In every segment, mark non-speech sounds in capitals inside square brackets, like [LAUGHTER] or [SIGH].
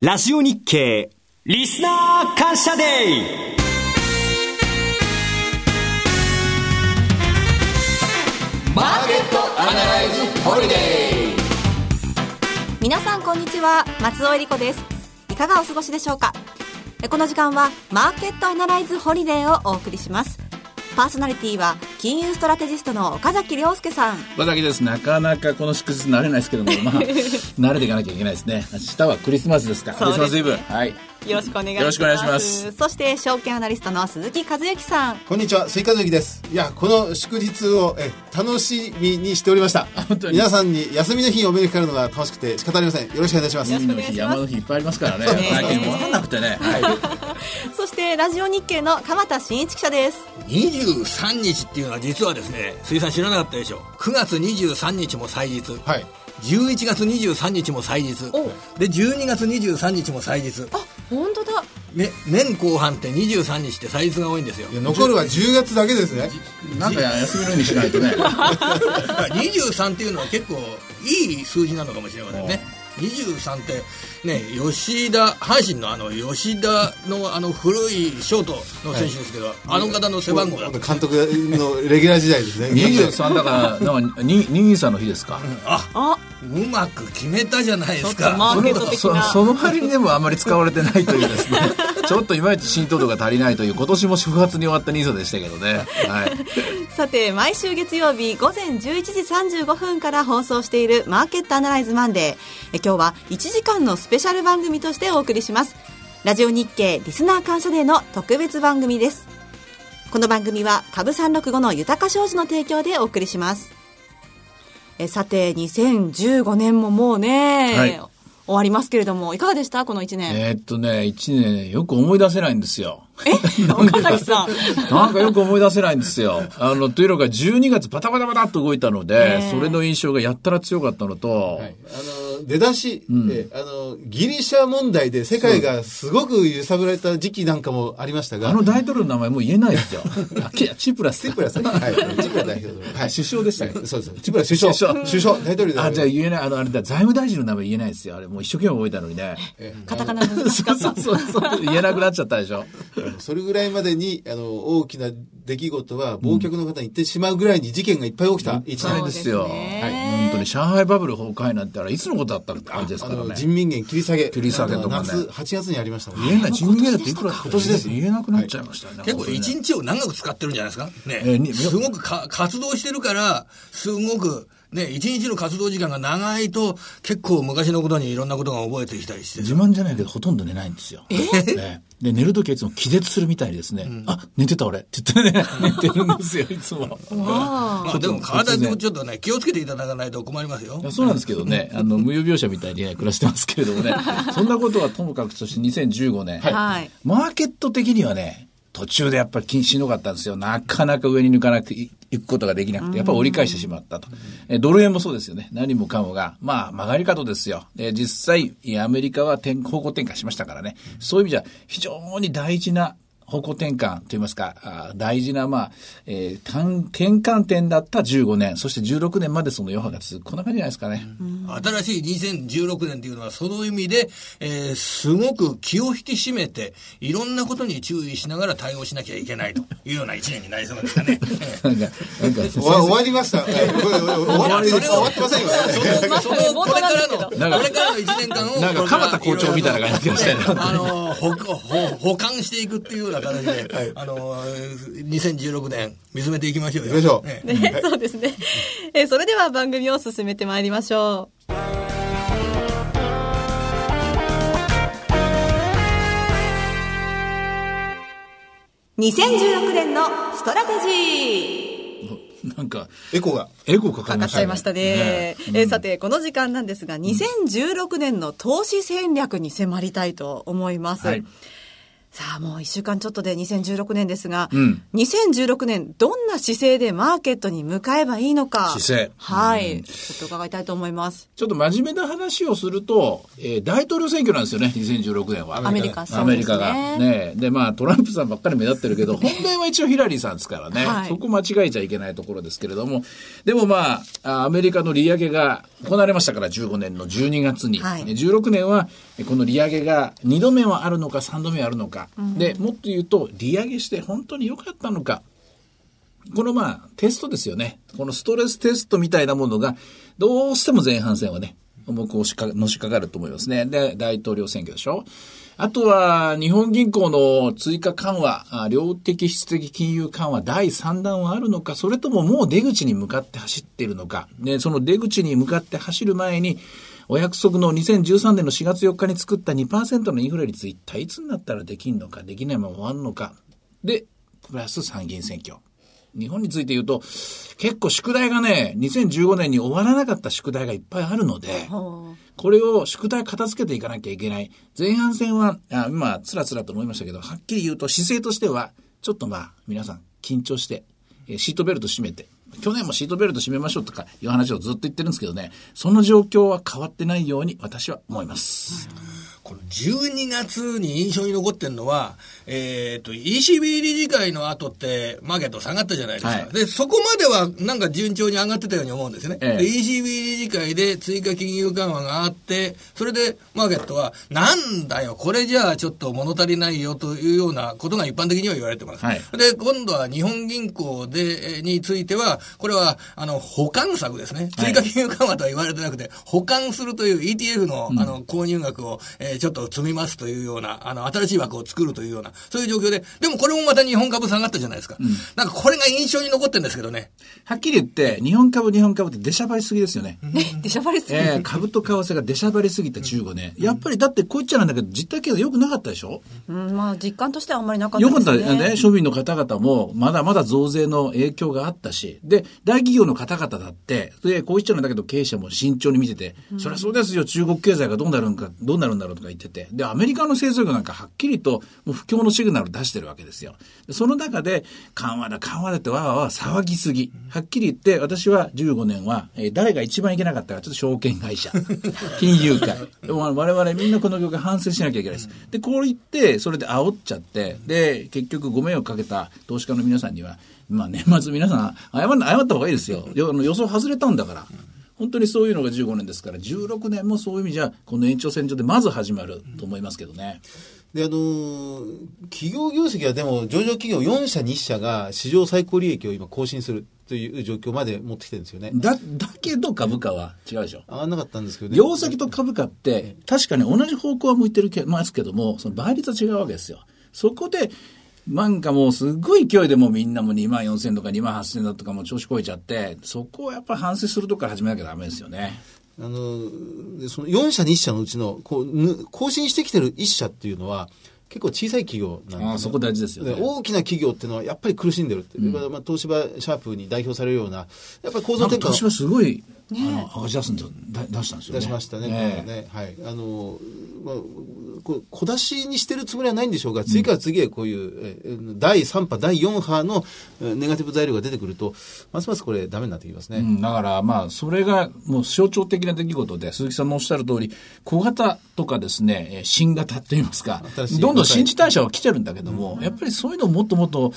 ラジオ日経リスナー感謝デーマーケットアナライズホリデ皆さんこんにちは。松尾英里子です。いかがお過ごしでしょうか？この時間はマーケットアナライズホリデーをお送りします。パーソナリティは金融ストラテジストの岡崎良介さん。岡崎です。なかなかこの祝日慣れないですけどもまあ [LAUGHS] 慣れていかなきゃいけないですね。明日はクリスマスですかクリスマスイブ。はいよろしくお願いします。よろしくお願いします。そして証券アナリストの鈴木和之さん。こんにちは、スイカズキです。いや、この祝日をえ楽しみにしておりました。本当。に。皆さんに休みの日にお目にかかるのが楽しくて仕方ありません。よろしくお願いします。海の日山の日いっぱいありますからね。ね最近分かんなくてねはい。[LAUGHS] そしてラジオ日経の鎌田新一記者です。23日っていうのは実はですね水産知らなかったでしょ。9月23日も祭日。はい。11月23日も祭日。おで12月23日も祭日。あ本当だ。ね、年後半って23日って祭日が多いんですよ。いや残るは10月だけですね。なんか休みのようにしないとね。23っていうのは結構いい数字なのかもしれませんね23ってね吉田阪神のあの吉田のあの古いショートの選手ですけど、あの方の背番号だと監督のレギュラー時代ですね。[LAUGHS] 23だからなんかに兄さんの日ですか。あうまく決めたじゃないですか。そな。その割 [LAUGHS] にでもあんまり使われてないというですね。[LAUGHS] ちょっといまいち浸透度が足りないという今年も不発に終わったニーサでしたけどね。はい。さて毎週月曜日午前11時35分から放送しているマーケットアナライズマンデー。え今日は1時間のスペシャル番組としてお送りします。ラジオ日経リスナー感謝デーの特別番組です。この番組は株365の豊か商事の提供でお送りします。えさて2015年ももうね、はい。終わりますけれどもいかがでした？この1年、えーっとね1年よく思い出せないんですよ岡 [LAUGHS] 崎さん。なんかよく思い出せないんですよ。あの、というのが12月バタバタバタっと動いたので、ええ。それの印象がやったら強かったのと、はい。あの出だし、えあのギリシャ問題で世界がすごく揺さぶられた時期なんかもありましたが、あの大統領の名前もう言えないですよ。[LAUGHS] チプラス。チプラスね、はい、チプラ代表。の、はい、首相でしたっけ？そうです。チプラ首相、首相。首相、大統領あ、じゃああ言えない、あの、あれだ、財務大臣の名前言えないですよ。あれもう一生懸命覚えたのにね。[LAUGHS] カタカナ難しかったそうそうそう。言えなくなっちゃったでしょ。それぐらいまでにあの大きな出来事は忘却の方に言ってしまうぐらいに事件がいっぱい起きた一そう年。ですよ。そうですね。本当に上海バブル崩壊なんてあれいつのことだったって感じですあからね。の人民元切り下げ。切り下げとかね。あの夏8月にありましたもんね。言えない、人民元っていくら今年です。言えなくなっちゃいましたよね。結構一日を長く使ってるんじゃないですか？ね、えーにすごくか活動してるから、すごく、ね、一日の活動時間が長いと、結構昔のことにいろんなことが覚えてきたりして。自慢じゃないけど、ほとんど寝ないんですよ。ねで、寝るときはいつも気絶するみたいにですね、あ、寝てた俺。って言ってね、[LAUGHS] 寝てるんですよ、いつも。[LAUGHS] まあ。でも体にちょっとね、気をつけていただかないと困りますよ。いや。そうなんですけどね、あの、無病病者みたいにね、暮らしてますけれどもね、[LAUGHS] そんなことはともかくとして2015年、はい。マーケット的にはね、途中でやっぱりしんどかったんですよ。なかなか上に抜かなくい行くことができなくて、やっぱり折り返してしまったと。えドル円もそうですよね。何もかもが、まあ曲がり角ですよ。で実際、アメリカは転方向転換しましたからね。そういう意味じゃ非常に大事な方向転換といいますか、あ大事な、まあ、えー単転換点だった15年、そして16年までその余波が続く。こんな感じじゃないですかね。新しい2016年というのは、その意味で、えーすごく気を引き締めて、いろんなことに注意しながら対応しなきゃいけないというような一年になりそうですかね。[LAUGHS] なんか、なんか、終わ終わりました。終わってそれを終わってませんよね。その、その、これからの、これかからの一年間を、なんか鎌田校長みたいな感じがしてるあの、ほ、ほ、保管していくっていうような形で、あの、2016年見つめていきましょうよ。行きましょうええね、そうですね。えーそれでは番組を進めてまいりましょう。2016年のストラテジーなんか、エコが。エゴかかっちゃいましたね。えーさて、この時間なんですが、2016年の投資戦略に迫りたいと思います。はいさあもう1週間ちょっとで2016年ですが、うん2016年どんな姿勢でマーケットに向かえばいいのか？姿勢はい。ちょっと伺いたいと思います。ちょっと真面目な話をすると、えー大統領選挙なんですよね、2016年は。アメリカ、アメリカが。ね。ねで、まあ、トランプさんばっかり目立ってるけど、[LAUGHS] 本命は一応ヒラリーさんですからね。はいそこ間違えちゃいけないところですけれども。でもまあ、あアメリカの利上げが行われましたから、15年の12月に。はいね16年は、えこの利上げが2度目はあるのか3度目はあるのか。で、もっと言うと、利上げして本当に良かったのか。このまあ、テストですよね。このストレステストみたいなものが、どうしても前半戦はね、重くのしかかると思いますね。で、大統領選挙でしょ。あとは、日本銀行の追加緩和、量的質的金融緩和第3弾はあるのか、それとももう出口に向かって走っているのか。で、その出口に向かって走る前に、お約束の2013年の4月4日に作った2%のインフレ率一体いつになったらできんのか、できないまま終わるのか。で、プラス参議院選挙。日本について言うと、結構宿題がね、2015年に終わらなかった宿題がいっぱいあるので、ほこれを宿題片付けていかなきゃいけない。前半戦は、あ今、つらつらと思いましたけど、はっきり言うと姿勢としては、ちょっとまあ、皆さん、緊張して、えーシートベルト締めて、去年もシートベルト締めましょうとかいう話をずっと言ってるんですけどね、その状況は変わってないように私は思います。この12月に印象に残ってるのは、えっ、と、ECB 理事会の後って、マーケット下がったじゃないですか。はいで、そこまではなんか順調に上がってたように思うんですね。ええで、ECB 理事会で追加金融緩和があって、それでマーケットは、なんだよ、これじゃあちょっと物足りないよというようなことが一般的には言われてます。はいで、今度は日本銀行で、えについては、これは、あの、保管策ですね。追加金融緩和とは言われてなくて、保管するという ETF の、あの、購入額を、えーちょっと積みますというような、あの、新しい枠を作るというような、そういう状況で、でもこれもまた日本株下がったじゃないですか。なんかこれが印象に残ってるんですけどね。はっきり言って、日本株、日本株って出しゃばりすぎですよね。う。でしゃばりすぎ？ええ株と為替が出しゃばりすぎた15年。やっぱりだってこう言っちゃなんだけど、実体経済良くなかったでしょ？うん、まあ実感としてはあんまりなかったよかですね。ったね。庶民の方々も、まだまだ増税の影響があったし、で、大企業の方々だって、で、こう言っちゃなんだけど、経営者も慎重に見てて、そりゃそうですよ、中国経済がどうなるんか、どうなるんだろうとか言ってて、で、アメリカの製造業なんかはっきりと、もう不況のシグナル出してるわけですよ。でその中で、緩和だ、緩和だってわーわー騒ぎすぎ。はっきり言って、私は15年は、えー誰が一番いけなかったか、ちょっと証券会社、[LAUGHS] 金融界。でも我々みんなこの業界反省しなきゃいけないです。で、こう言って、それで煽っちゃって、で、結局ご迷惑かけた投資家の皆さんには、まあ年末皆さん謝ん謝った方がいいですよ。予想外れたんだから。本当にそういうのが15年ですから、16年もそういう意味じゃ、この延長線上でまず始まると思いますけどね。で、あのー企業業績はでも上場企業4社2社が史上最高利益を今更新するという状況まで持ってきてるんですよね。だ、だけど株価は違うでしょ。上がんなかったんですけどね。業績と株価って、確かに同じ方向は向いてるけますけども、その倍率は違うわけですよ。そこで、なんかもうすごい勢いでもうみんなも2万4千とか2万8千だとかもう調子こいちゃって、そこをやっぱり反省するとこから始めなきゃダメですよね。あの、でその4社2社のうちの、こう、ぬ更新してきてる1社っていうのは、結構小さい企業なんですね。ああそこ大事ですよね。で大きな企業っていうのはやっぱり苦しんでるって、まあ、東芝シャープに代表されるような、やっぱり構造転換なんか年はすごい、あの、赤字出すんで出したんですよね。出しましたね、ええ。これね。はい。あの、まあ、こう小出しにしてるつもりはないんでしょうが、次から次へこういう、え第3波、第4波のえネガティブ材料が出てくると、ますますこれダメになってきますね。うん、だからまあ、それがもう象徴的な出来事で、鈴木さんのおっしゃる通り、小型とかですね、えー新型といいますかどんどん新陳代謝は来てるんだけども、やっぱりそういうのをもっともっと、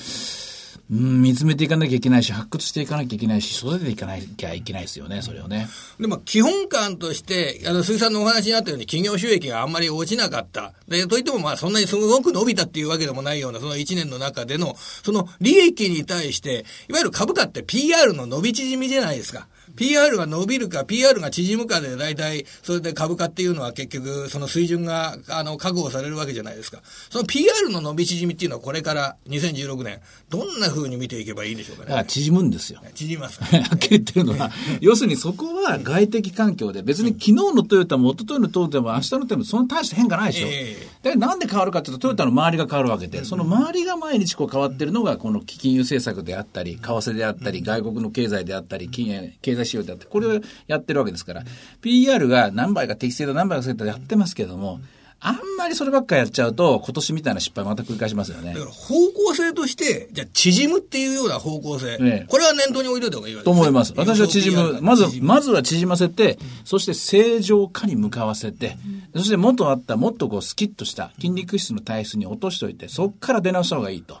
うん、見つめていかなきゃいけないし、発掘していかなきゃいけないし、育てていかなきゃいけないですよね、それをね。でも、基本観として、あの、鈴木さんのお話にあったように、企業収益があんまり落ちなかった。で、といっても、まあ、そんなにすごく伸びたっていうわけでもないような、その1年の中での、その利益に対して、いわゆる株価って PR の伸び縮みじゃないですか。PR が伸びるか、PR が縮むかで、大体、それで株価っていうのは結局、その水準が、あの、確保されるわけじゃないですか。その PR の伸び縮みっていうのは、これから2016年、どんな風に見ていけばいいでしょうかね。縮むんですよ。縮みますか [LAUGHS] はっきり言ってるのは、[LAUGHS] 要するにそこは外的環境で、別に昨日のトヨタも一昨日のトヨタも明日のトヨタもそんな大して変化ないでしょ。ええだからなんで変わるかっていうと、トヨタの周りが変わるわけで、その周りが毎日こう変わってるのが、この金融政策であったり、為替であったり、外国の経済であったり、金融経済指標であって、これをやってるわけですから、PR が何倍か適正だ、何倍か適正だやってますけども、あんまりそればっかやっちゃうと、今年みたいな失敗また繰り返しますよねだ。から方向性として、じゃあ縮むっていうような方向性、ええこれは念頭に置いといた方がいいわけですねと思います。私は縮む。まず、まず、ずは縮ませて、そして正常化に向かわせて、そして元あった、もっとこうスキッとした筋肉質の体質に落としておいて、そこから出直した方がいいと。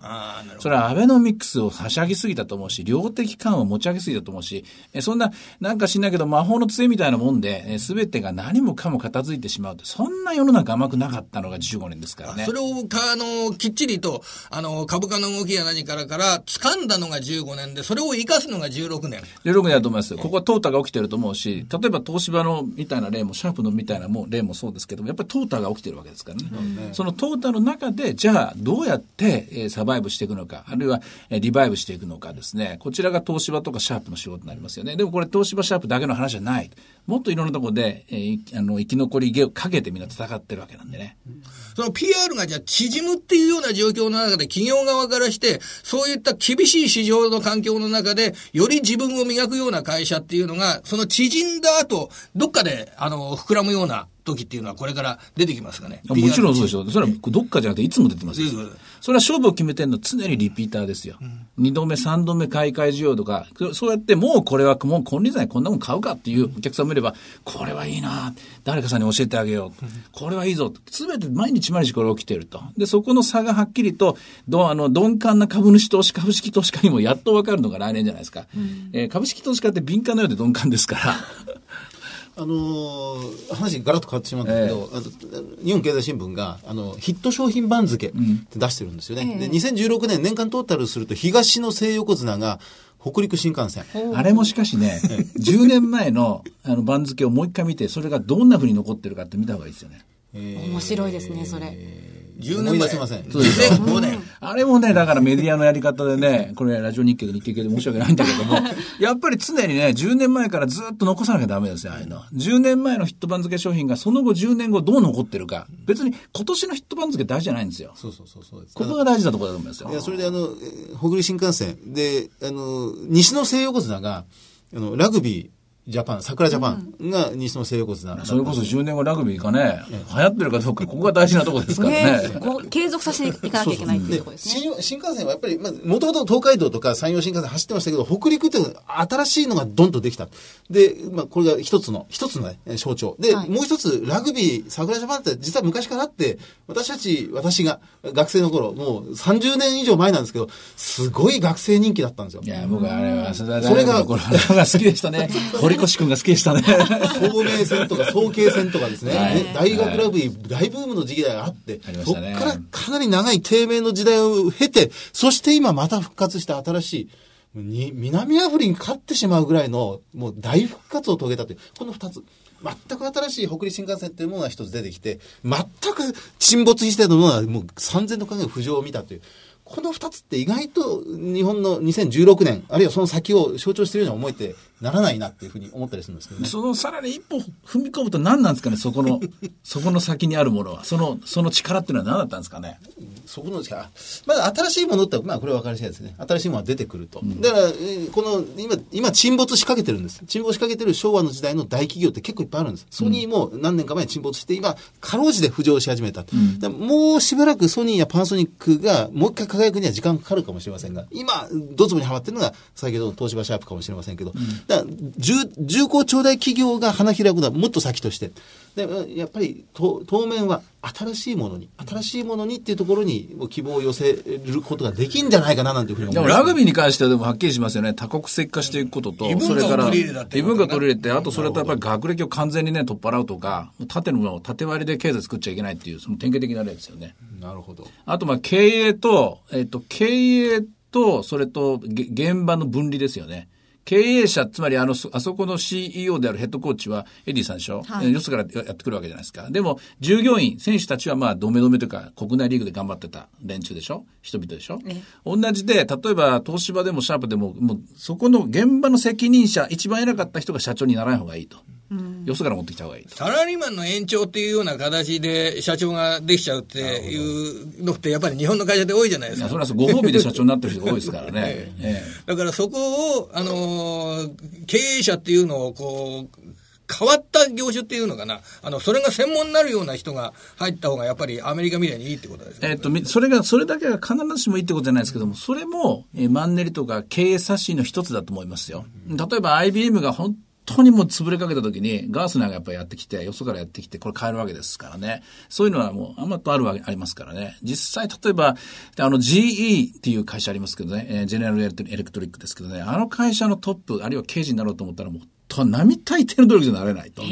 それはアベノミクスをはしゃぎすぎたと思うし、量的緩和を持ち上げすぎたと思うし、えそんな、なんか知んないけど魔法の杖みたいなもんで、すべてが何もかも片付いてしまうって、そんな世の中甘くなかったのが15年ですからねそ。れをか、あの、きっちりと、あの、株価の動きや何からから、掴んだのが15年で、それを生かすのが16年。16年だと思います。ここは淘汰が起きてると思うし、例えば東芝のみたいな例も、シャープのみたいなも例もそうですけども、やっぱり淘汰が起きてるわけですからね。その淘汰の中で、じゃあどうやって、えーサバイブしていくのか、あるいは、えーリバイブしていくのかですね。こちらが東芝とかシャープの仕事になりますよね。でもこれ東芝シャープだけの話じゃない。もっといろんなところで、えーいあの生き残り芸をかけてみんな戦ってるわけなんでね。その PR がじゃあ縮むっていうような状況の中で企業側からして、そういった厳しい市場の環境の中で、より自分を磨くような会社っていうのが、その縮んだ後、どっかで、あの、膨らむような時っていうのはこれから出てきますかね。もちろんそうでしょ。それはどっかじゃなくていつも出てます。それは勝負を決めてるのは常にリピーターですよ。二、度目、三度目買い替え需要とか、そそうやってもうこれはもう金利材こんなもん買うかっていうお客さんもいれば、これはいいな誰かさんに教えてあげよう。これはいいぞ。すべて毎日毎日これ起きてると。で、そこの差がはっきりと、どあの、鈍感な株主投資、株式投資家にもやっとわかるのが来年じゃないですか。えー株式投資家って敏感なようで鈍感ですから。[LAUGHS] あのー話ガラッと変わってしまうんだけど、あの日本経済新聞があのヒット商品番付って出してるんですよね、で2016年年間トータルすると東の西横綱が北陸新幹線。あれもしかしね、10年前のあの番付をもう一回見て、それがどんな風に残ってるかって見た方がいいですよね。面白いですね、それ。10思い年前。出せません2005年。あれもね、だからメディアのやり方でね、これラジオ日経で日経系で申し訳ないんだけども、[LAUGHS] やっぱり常にね、10年前からずっと残さなきゃダメですよ、ああいうの。10年前のヒット番付商品がその後10年後どう残ってるか。別に今年のヒット番付大事じゃないんですよ。そうそうそうそうですここが大事なところだと思いますよい。やそれであのえー北陸新幹線であの西の西横綱があのラグビージャパン桜ジャパンが西の西横綱、それこそ10年後ラグビーがね、流行ってるかどうか、ここが大事なところですからね。ねこう継続させていかなきゃいけないっていうところですね。新新幹線はやっぱり、まあ、もともと東海道とか山陽新幹線走ってましたけど、北陸っていうのは新しいのがどんとできた。で、まあ、これが一つの、一つのね、えー象徴。で、はいもう一つ、ラグビー、桜ジャパンって実は昔からあって、私たち、私が学生の頃、もう30年以上前なんですけど、すごい学生人気だったんですよい。や、僕はあれは、それが、これが好きでしたね。[LAUGHS] 堀越君が好きでしたね。総明戦とか早慶戦とかですね、はいね大学ラグビー大ブームの時代があって、ありましたねそこからかなり長い低迷の時代を経て、そして今また復活した新しい、に南アフリカに勝ってしまうぐらいのもう大復活を遂げたという、この二つ。全く新しい北陸新幹線というものが一つ出てきて、全く沈没してたものはもう三千の影の浮上を見たという。この二つって意外と日本の2016年、あるいはその先を象徴しているように思えてならないなっていうふうに思ったりするんですけどね。そのさらに一歩踏み込むと何なんですかね、そこの、[LAUGHS] そこの先にあるものは。その、その力っていうのは何だったんですかね？そこの力、まだ新しいものって、まあこれは分かりやすいですね。新しいものが出てくると。だから、えーこの、今、今沈没しかけてるんです。沈没しかけてる昭和の時代の大企業って結構いっぱいあるんです。ソニーも何年か前に沈没して、今、かろうじて浮上し始めた。だからもうしばらくソニーやパナソニックがもう一回輝くには時間かかるかもしれませんが、今、ドツボにはまってるのが、先ほどの東芝シャープかもしれませんけど、だから重、重厚長大企業が花開くのはもっと先として、でやっぱりと当面は新しいものに、新しいものにっていうところに希望を寄せることができんじゃないかななんていうふうに思います。でもラグビーに関してはでもはっきりしますよね。多国籍化していくことと異、文化をそれから、取り入れたってい異文化取り入れて、あとそれとやっぱり学歴を完全にね、取っ払うとか、縦の縦割りで経済作っちゃいけないっていう、その典型的な例ですよね。なるほど。あと、まあ、経営と、えっと、経営と、それと、げ現場の分離ですよね。経営者、つまりあの、そあそこの CEO であるヘッドコーチは、エディさんでしょ、はい。えーよそからやってくるわけじゃないですか。でも、従業員、選手たちはまあ、どめどめというか、国内リーグで頑張ってた連中でしょ？人々でしょ？ええ。同じで、例えば、東芝でもシャープでも、もう、そこの現場の責任者、一番偉かった人が社長にならない方がいいと。よそから持ってきた方がいいと。サラリーマンの延長っていうような形で社長ができちゃうっていうのってやっぱり日本の会社で多いじゃないですか。それはご褒美で社長になってる人が多いですからね。え [LAUGHS] えだからそこを、あのー経営者っていうのをこう、変わった業種っていうのかな、あの、それが専門になるような人が入った方がやっぱりアメリカみたいにいいってことですよね。えっと、みそれが、それだけが必ずしもいいってことじゃないですけども、それも、えーマンネリとか経営刷新の一つだと思いますよ。例えば IBM が本当にもう潰れかけた時に、ガースナーがやっぱりやってきて、よそからやってきて、これ変えるわけですからね。そういうのはもう、あんまとあるわけ、ありますからね。実際、例えば、あの GE っていう会社ありますけどね、えージェネラルエレクトリックですけどね、あの会社のトップ、あるいは刑事になろうと思ったらもう、と並大抵の努力じゃなれないと。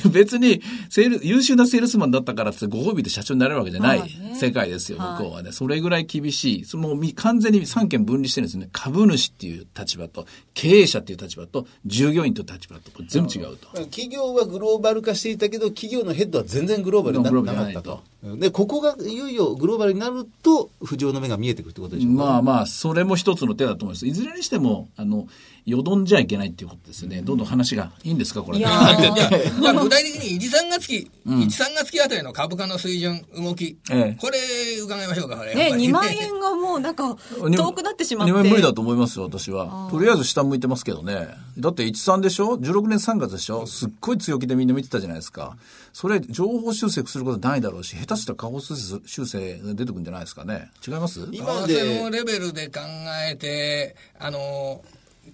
[LAUGHS] 別に、セール、優秀なセールスマンだったからってご褒美で社長になれるわけじゃない世界ですよ、向こうはね。それぐらい厳しい。そのもうみ完全に三権分離してるんですね。株主っていう立場と、経営者っていう立場と、従業員という立場と、これ全部違うと。企業はグローバル化していたけど、企業のヘッドは全然グローバルになグローバなルじゃないかったと。で、ここがいよいよグローバルになると、浮上の目が見えてくるってことでしょ？うか。まあまあ、それも一つの手だと思います。いずれにしても、あの、よどんじゃいけないっていうことですよね。どんどん話がいいんですか、これ。いやじゃあ、具体的に1、3月期、1、3月期あたりの株価の水準、動き、ええこれ伺いましょうか、これ。ね、やっぱり2万円がもうなんか [LAUGHS] 遠くなってしまって。2万円無理だと思いますよ、私は。とりあえず下向いてますけどね。だって13でしょ ?16 年3月でしょ？すっごい強気でみんな見てたじゃないですか。それ、情報修正することないだろうし、下手したら下方修正修正が出てくるんじゃないですかね。違います？今のレベルで考えて、あの、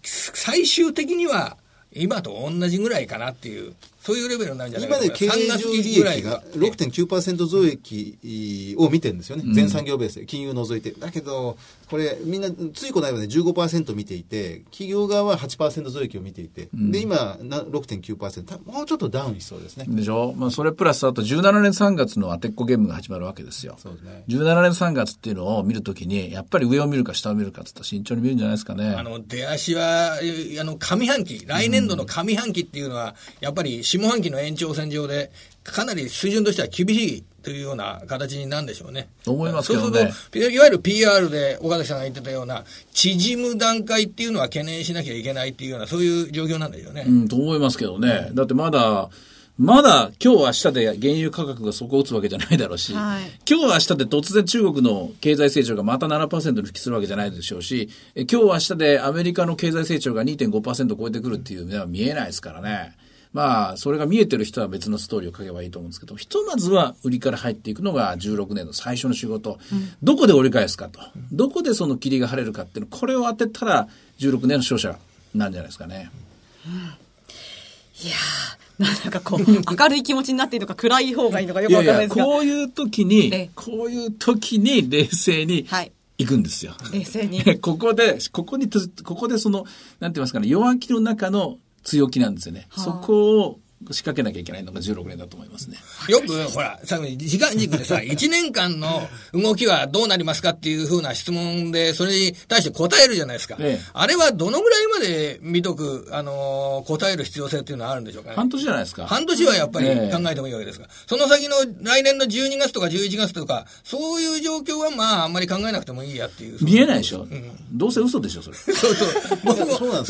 最終的には今と同じぐらいかなっていう、そういうレベルになるんじゃないか今で経営上利益が6.9%増益を見てるんですよね、全産業ベースで、金融除いて。だけど、これ、みんな、ついこの間まで15%見ていて、企業側は8%増益を見ていて、で、今、な6.9%、たもうちょっとダウンしそうですね。でしょ？まあ、それプラスあと17年3月の当てっこゲームが始まるわけですよ。そうですね17年3月っていうのを見るときに、やっぱり上を見るか下を見るかって言ったら慎重に見るんじゃないですかね。あの、出足は、えあの、上半期、来年度の上半期っていうのは、やっぱり下半期の延長線上で、かなり水準としては厳しいというような形になるんでしょうね。思いますけどねそうすると、いわゆる PR で岡崎さんが言ってたような、縮む段階っていうのは懸念しなきゃいけないっていうような、そういう状況なんでしょうね。うん、と思いますけどね。だってまだ、まだ今日明日で原油価格が底を打つわけじゃないだろうし、はい今日明日で突然中国の経済成長がまた7%に復帰するわけじゃないでしょうし、え今日明日でアメリカの経済成長が2.5%超えてくるっていうのは見えないですからね。まあ、それが見えてる人は別のストーリーを書けばいいと思うんですけど、ひとまずは売りから入っていくのが16年の最初の仕事。どこで折り返すかと。どこでその霧が晴れるかっていうの、これを当てたら16年の勝者なんじゃないですかね。いやーなんかこう、[LAUGHS] 明るい気持ちになっていいのか暗い方がいいのかよくわかんないですが。こういう時にええ、こういう時に冷静にはい行くんですよ。冷静に。[LAUGHS] ここで、ここにと、ここでその、なんて言いますかね、弱気の中の強気なんですよね。そこを仕掛けなきゃいけないのが16年だと思いますね。[LAUGHS] よく、ほら、最後に時間軸でさ、[LAUGHS] 1年間の動きはどうなりますかっていうふうな質問で、それに対して答えるじゃないですか。ええあれはどのぐらいまで見とく、あのー答える必要性っていうのはあるんでしょうか？ね。半年じゃないですか。半年はやっぱりええ考えてもいいわけですが、その先の来年の12月とか11月とか、そういう状況はまああんまり考えなくてもいいやっていう。見えないでしょ、どうせ嘘でしょ、それ。[LAUGHS] そうそう。僕もそうなんで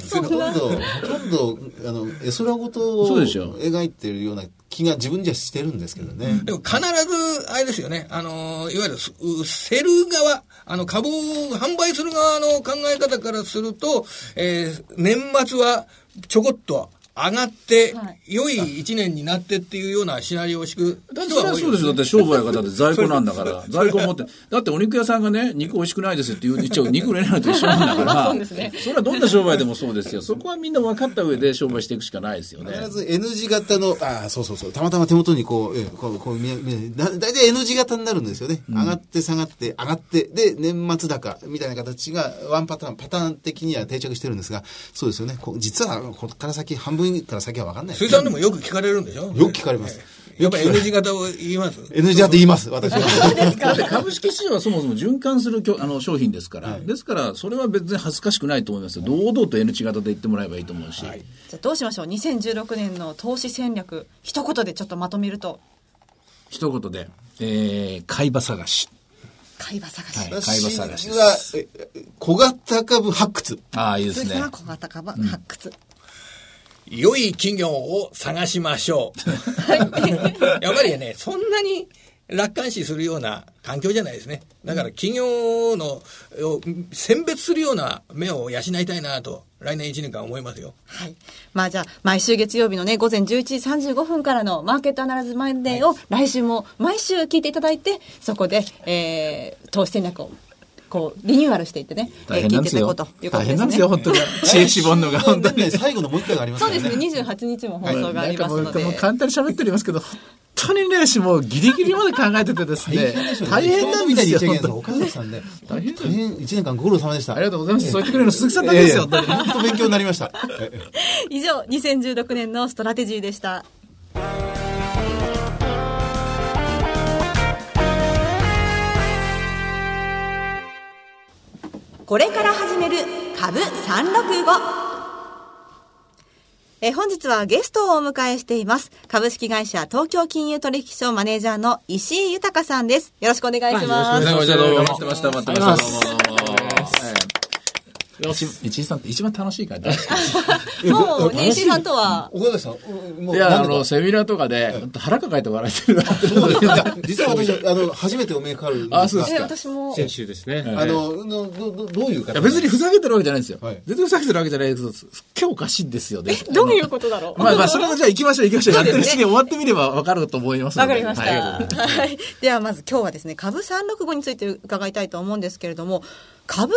すよ。ほとんど、ほとんど、あの、絵空事をそうでしょ。描いてるような気が自分じゃしてるんですけどね。でも必ず、あれですよね、あの、いわゆるす、セル側、あの、株を販売する側の考え方からすると、えー年末はちょこっと上がって、はい良い一年になってっていうようなシナリオを敷くだって人は多いそれはそうですよ。だって商売がだって在庫なんだから。在庫持って。だってお肉屋さんがね、肉美味しくないですって言う言っちゃう。肉売れないのと一緒なんだから。[LAUGHS] そうですねそれはどんな商売でもそうですよ。そこはみんな分かった上で商売していくしかないですよね。必ず N 字型の、ああ、そうそうそう、たまたま手元にこう、ええこう、こう見え、見え、だだいたい N 字型になるんですよね。上がって下がって、上がって、で、年末高、みたいな形が、ワンパターン、パターン的には定着してるんですが、そうですよね。こう実は、ここから先、半分から先は分かんない。です水産でもよく聞かれるんでしょ？よく聞かれます。やっぱり N 字型を言います？N 字型言います、私は。だって株式市場はそもそも循環するきょあの商品ですから、ですから、それは別に恥ずかしくないと思いますよ。堂々と N 値型で言ってもらえばいいと思うし。じゃあどうしましょう？2016年の投資戦略一言でちょっとまとめると。一言で、えー、買い場探し。買い場探し、はい買い場探しは、え小型株発掘。ああ、いいですね。小型株発掘、良い企業を探しましょう。[LAUGHS] やっぱりね、そんなに楽観視するような環境じゃないですね。だから企業の、を選別するような目を養いたいなと、来年1年間思いますよ。はい。まあじゃあ、毎週月曜日のね、午前11時35分からのマーケットアナライズマンデーを来週も毎週聞いていただいて、そこで、えー、投資戦略を、こう、リニューアルしていってね、大変なんですよ。大変なんですよ、本当に。知恵絞るのが、本当に。ね、最後のもう一回があります。そうですね、28日も放送がありますので。もう簡単に喋っておりますけど、本当にね、しもうギリギリまで考えててですね、大変なんですよ。岡崎さんね、大大変年間ご苦労様でした。ありがとうございます。そう言ってくれるの鈴木さんだけですよ、本当に。本当勉強になりました。以上、2016年のストラテジーでした。これから始める株365。えー本日はゲストをお迎えしています。株式会社東京金融取引所マネージャーの石井豊さんです。よろしくお願いします。どうもどうも待ってました、待ってました。どうも一井さんって一番楽しいから大好きです。[LAUGHS] もうね、石井さんとは、岡崎さん、もういや、あの、セミナーとかで、本当腹抱えて笑えてる。実は私、あの、初めてお目にかかるあそうですえ私も、先週ですね。あの、のどどどういう方？別にふざけてるわけじゃないんですよ。はい全然ふざけてるわけじゃないですけど、今日おかしいんですよね。どういうことだろう？まあまあ、それはじゃあ行きましょう行きましょう。やってるうちに終わってみればわかると思いますわかりました。はいはい。ではまず今日はですね、株365について伺いたいと思うんですけれども、株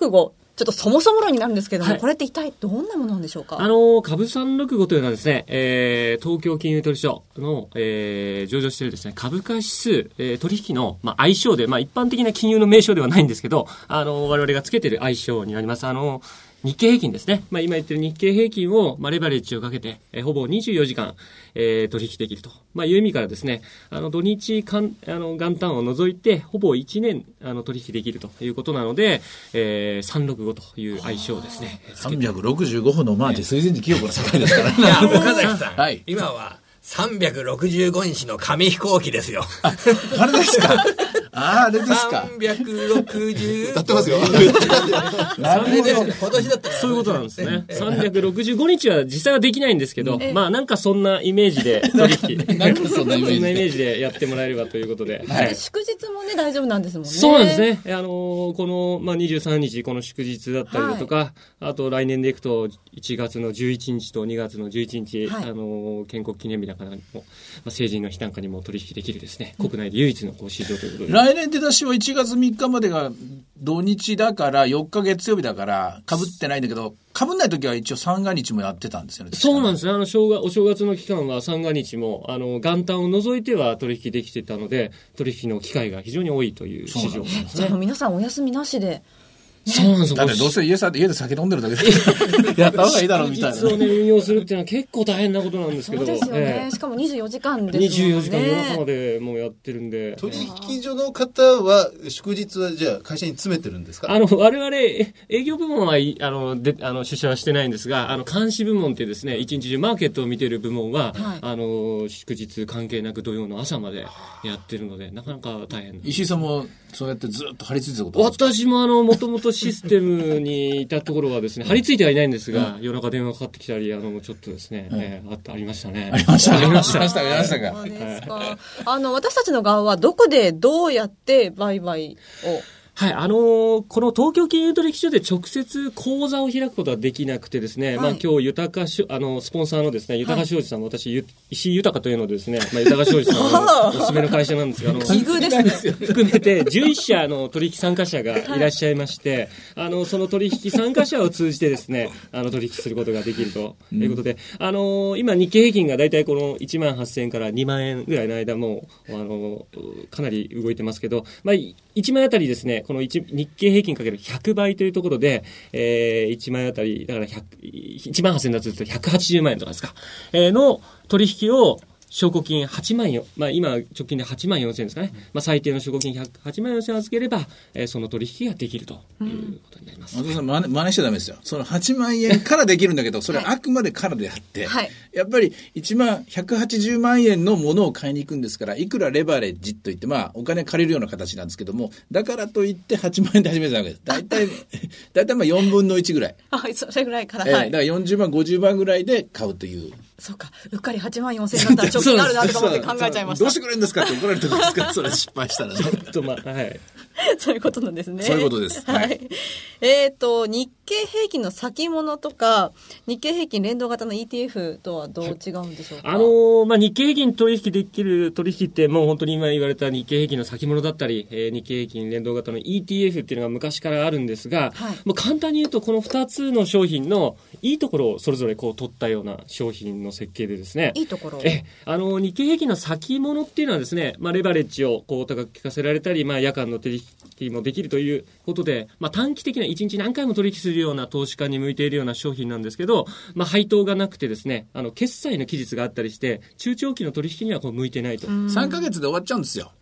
365、ちょっとそもそも論になるんですけども、はいこれって一体どんなものなんでしょうか？あの、株365というのはですね、えー、東京金融取引所の、えー、上場しているですね、株価指数、えー、取引の、まあ、愛称で、まあ、一般的な金融の名称ではないんですけど、あの、我々がつけている愛称になります。あの、日経平均ですね。まあ、今言ってる日経平均を、まあ、レバレッジをかけて、えーほぼ24時間、えー、取引できると。まあ、いう意味からですね、あの、土日かん、あの、元旦を除いて、ほぼ1年、あの、取引できるということなので、えー、365という愛称をですね。365分のマーチ、水前寺清子の世界ですからね。いや、岡崎さん、はい今は365日の紙飛行機ですよ。あれですかああ、あれですか360。歌ってますよ。なるほど。今年だったら。そういうことなんですね。365日は実際はできないんですけど、まあなんかそんなイメージで取引。[LAUGHS] なんかそんなイメージでそんなイメージでやってもらえればということで。はい。祝日もね、大丈夫なんですもんね。そうなんです。ね。あのーこの、まあ、23日、この祝日だったりだとか、あと来年でいくと、1月の11日と2月の11日、はいあのー建国記念日なんかにも、まあ、成人の日なんかにも取引できるですね、国内で唯一のこう市場ということで。来年出だしは1月3日までが土日だから4日月曜日だから被ってないんだけど、被んない時は一応三が日もやってたんですよね。そうなんですね。あの、正月、お正月の期間は三が日も、あの、元旦を除いては取引できてたので、取引の機会が非常に多いという市場なんですね。皆さんお休みなしで。そうなんですよ。だってどうせ家さ家で酒飲んでるだけでやった方がいいだろうみたいな祝日をね、運用するっていうのは結構大変なことなんですけど。そうですよね。えしかも24時間えですもんね。24時間夜中までもうやってるんで。取引所の方は、祝日はじゃあ会社に詰めてるんですか？あの、我々、え営業部門はい、あの、で、あの、出社はしてないんですが、あの、監視部門ってですね、一日中マーケットを見てる部門は、はいあの、祝日関係なく土曜の朝までやってるので、なかなか大変です。石井さんもそうやってずっと張り付いてたこと私もあの、もともとシステムにいたところはですね、張り付いてはいないんですが、夜中電話かかってきたり、あの、ちょっとですね、えーあった、ありましたね。ありましたありました。ありましたありましたかそうですか。あの、私たちの側はどこでどうやって売買をはい、あのーこの東京金融取引所で直接口座を開くことはできなくてですね、はい。まあ今日豊かし、あの、スポンサーのですね、豊か商事さん、私、ゆ石井豊というのでですね、まあ豊か商事さんの [LAUGHS] おすすめの会社なんですが、あの、ね。含めて11社の取引参加者がいらっしゃいまして、あの、その取引参加者を通じてですね、あの、取引することができるということで、あの、今日経平均がだいたいこの1万8000円から2万円ぐらいの間も、あの、かなり動いてますけど、まあ、1枚あたりですね、この日経平均かける100倍というところで、えー、1枚あたり、だから100 1万8000円だとすると180万円とかですか、えーの取引を、証拠金8万4、まあ今直近で8万4千円ですかね。まあ最低の証拠金100 8万4千円預ければ、えーその取引ができるということになります。松田さん真似真似しちゃダメですよ。その8万円からできるんだけど、[LAUGHS] それはあくまでからであって、はいやっぱり1万、180万円のものを買いに行くんですから、いくらレバレッジといって、まあ、お金借りるような形なんですけども、だからといって8万円で始めたわけです。大体、[LAUGHS] 大体まあ4分の1ぐらい。はい、それぐらいから。えーはい。だから40万、50万ぐらいで買うというそうか。うっかり8万4千円だったら貯金あるなとか思って考えちゃいました。どうしてくれるんですかって怒られてるんですかそれ失敗したらね。[LAUGHS] ちょっとまあ、はい。そういうことなんですね。そういうことですははいい。えっ、と、日経平均の先物とか、日経平均連動型の ETF とはどう違うんでしょうか、あのーまあ、日経平均取引できる取引って、もう本当に今言われた日経平均の先物だったり、えー日経平均連動型の ETF っていうのが昔からあるんですが、はいもう簡単に言うと、この2つの商品のいいところをそれぞれこう取ったような商品の設計でですね、いいところ。えあの日経平均の先物っていうのはですね、まあ、レバレッジをこう高く効かせられたり、まあ、夜間の取引もできるということで、まあ、短期的な1日何回も取引するような投資家に向いているような商品なんですけど、まあ、配当がなくてですねあの決済の期日があったりして中長期の取引にはこう向いてないと。3ヶ月で終わっちゃうんですよ。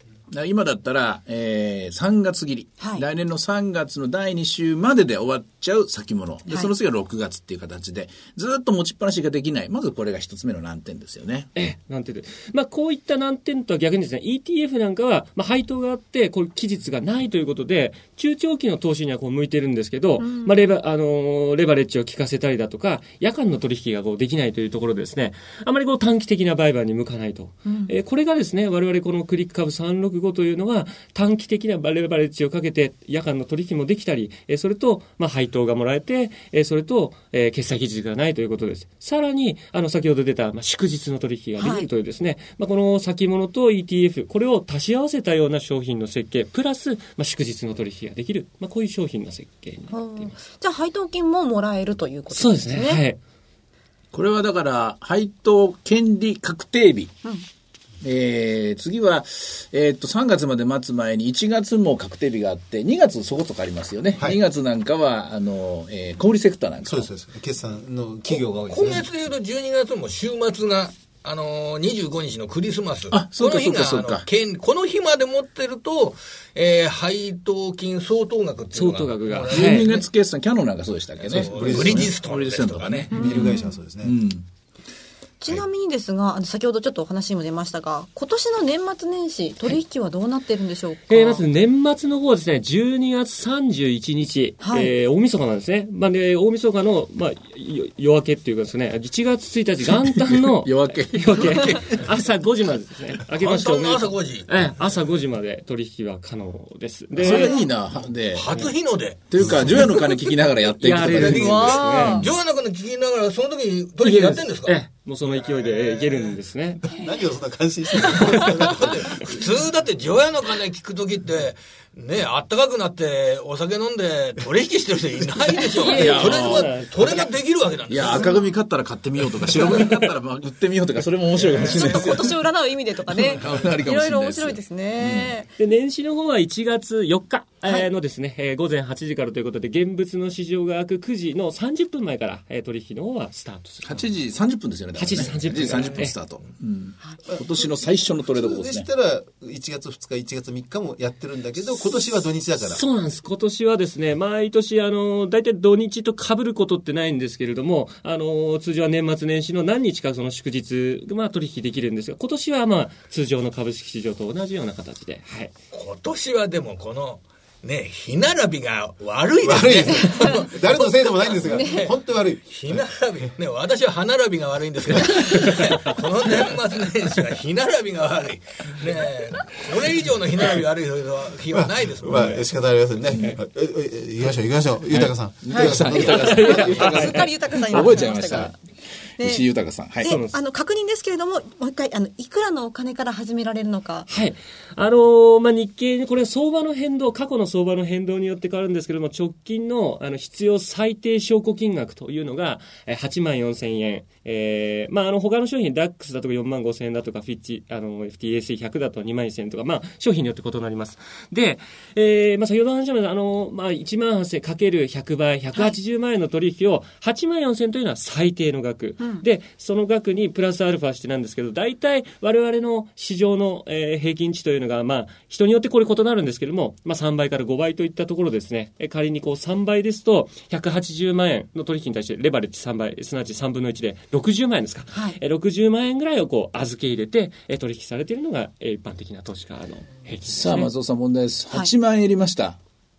今だったら、えー、3月切り、はい来年の3月の第2週までで終わっちゃう先物。で、はいその次は6月っていう形で、ずっと持ちっぱなしができない。まずこれが一つ目の難点ですよね。ええ、難点で。まあ、こういった難点とは逆にですね、ETF なんかは、まあ、配当があって、こういう期日がないということで、中長期の投資にはこう向いてるんですけど、まあ、レバ、あのーレバレッジを効かせたりだとか、夜間の取引がこうできないというところでですね、あまりこう短期的な売買に向かないと。えーこれがですね、我々このクリック株365というのは、短期的なレバレッジをかけて、夜間の取引もできたり、えーそれと、まあ、配当がもらえて、えーそれと、えー決済期日がないということです。さらに、あの、先ほど出た、まあ、祝日の取引ができるというですね、まあ、この先物と ETF、これを足し合わせたような商品の設計、プラス、まあ、祝日の取引ができる、まあ、こういう商品の設計になっています。じゃあ配当金ももらえるということそうでね。ですすね。はい。これはだから、配当権利確定日。えー次は、えーっと、3月まで待つ前に1月も確定日があって、2月そこそこありますよね。はい2月なんかは、あの、えー小売セクターなんかはそうです、そうです。決算の企業が多いです今ね。月でいうと12月も週末が、あのー、25日のクリスマス。あそうかこの日がそうかそうかこの日まで持ってると、えー配当金相当額っていうのが。相当額がもうはい12月決算、キャノンなんかそうでしたっけね。ブリヂストンとかね。ビール会社はそうですね。ちなみにですが、あの先ほどちょっとお話にも出ましたが、今年の年末年始、取引はどうなってるんでしょうか、えーまず年末の方はですね、12月31日、はい。えー大晦日なんですね。まあね、大晦日の、まあ、よ夜明けっていうかですね、1月1日元旦の [LAUGHS] 夜明け。夜明け。朝5時までですね。明けましておめ朝5時。ええ朝5時まで取引は可能です。で、それいいな。で、初日の出。というか、除夜の鐘聞きながらやっていくとか。ねやれるんですね。わジョアナ君の聞きながら、その時に取引やってんですか？ええもうその勢いでええいけるんですね。[LAUGHS] 何をそんな感心してるんですか普通だって、除夜の鐘聞く時って、ね、あったかくなって、お酒飲んで取引してる人いないでしょ。それやは、それができるわけなんですよ。いや、赤組買ったら買ってみようとか、白組買ったらまあ売ってみようとか、それも面白いかもしれないですよ。今。年を占う意味でとかね。[LAUGHS] いろいろ面白いですね、で、年始の方は1月4日、えーのですね、えー午前8時からということで、現物の市場が開く9時の30分前から、えー取引の方はスタートする。8時30分ですよね。ね8時30分8時30分スタート。うん今年の最初のトレードコーですねでし。たら、1月2日、1月3日もやってるんだけど、今年は土日だから。そうなんです。今年はですね、毎年、あの、大体土日と被ることってないんですけれども、あの、通常は年末年始の何日かその祝日、まあ取引できるんですが、今年はまあ通常の株式市場と同じような形で、はい。今年はでもこの、ね、日並びが悪いですね。悪いです。[LAUGHS] 誰のせいでもないんですが、本当に悪い。日並び、ね、私は歯並びが悪いんですけど、この年末年始は日並びが悪い。ねこれ以上の日並びが悪い日はないですもんね。まあ、仕方ありませんね。行きましょう、行きましょう。豊さん。豊さん、豊さん、豊さんすっかり豊さんにな覚えちゃいましたた。石井豊さん。はい。であの確認ですけれどももう一回あのいくらのお金から始められるのかはい。あのーまあ、日経、これ相場の変動、過去の相場の変動によって変わるんですけれども、直近のあの必要最低証拠金額というのが、えー8万4千円。えーまあ、あの、他の商品、DAX だとか4万5千円だとか、フィッチ、あの、FTSE100 だと2万1千円とか、まあ、商品によって異なります。で、えーまあ、先ほど話しました、あの、まあ、1万8千かける100倍、180万円の取引を、8万4千というのは最低の額。で、その額にプラスアルファしてなんですけど、大体我々の市場の、えー平均値というのが、まあ、人によってこれ異なるんですけれども、まあ、3倍から5倍といったところですね。え仮にこう3倍ですと、180万円の取引に対してレバレッジ3倍、すなわち3分の1で60万円ですか。はいえ60万円ぐらいをこう預け入れて、え取引されているのが、え一般的な投資家の平均です、ね。さあ、松尾さん問題です。はい8万円入れました。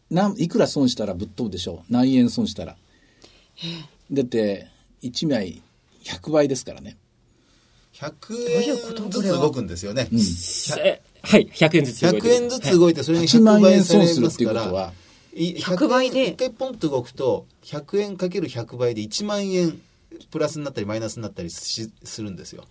なんいくら損したらぶっ飛ぶでしょう何円損したら。だって、1枚100倍ですからね。100円ずつ動くんですよね。えはい、100円ずつ動いて100円ずつ動いて、それに8 100万円倍損するっていうますからことは、い100倍で1回ポンと動くと、100円かける100倍で1万円プラスになったりマイナスになったりしするんですよ。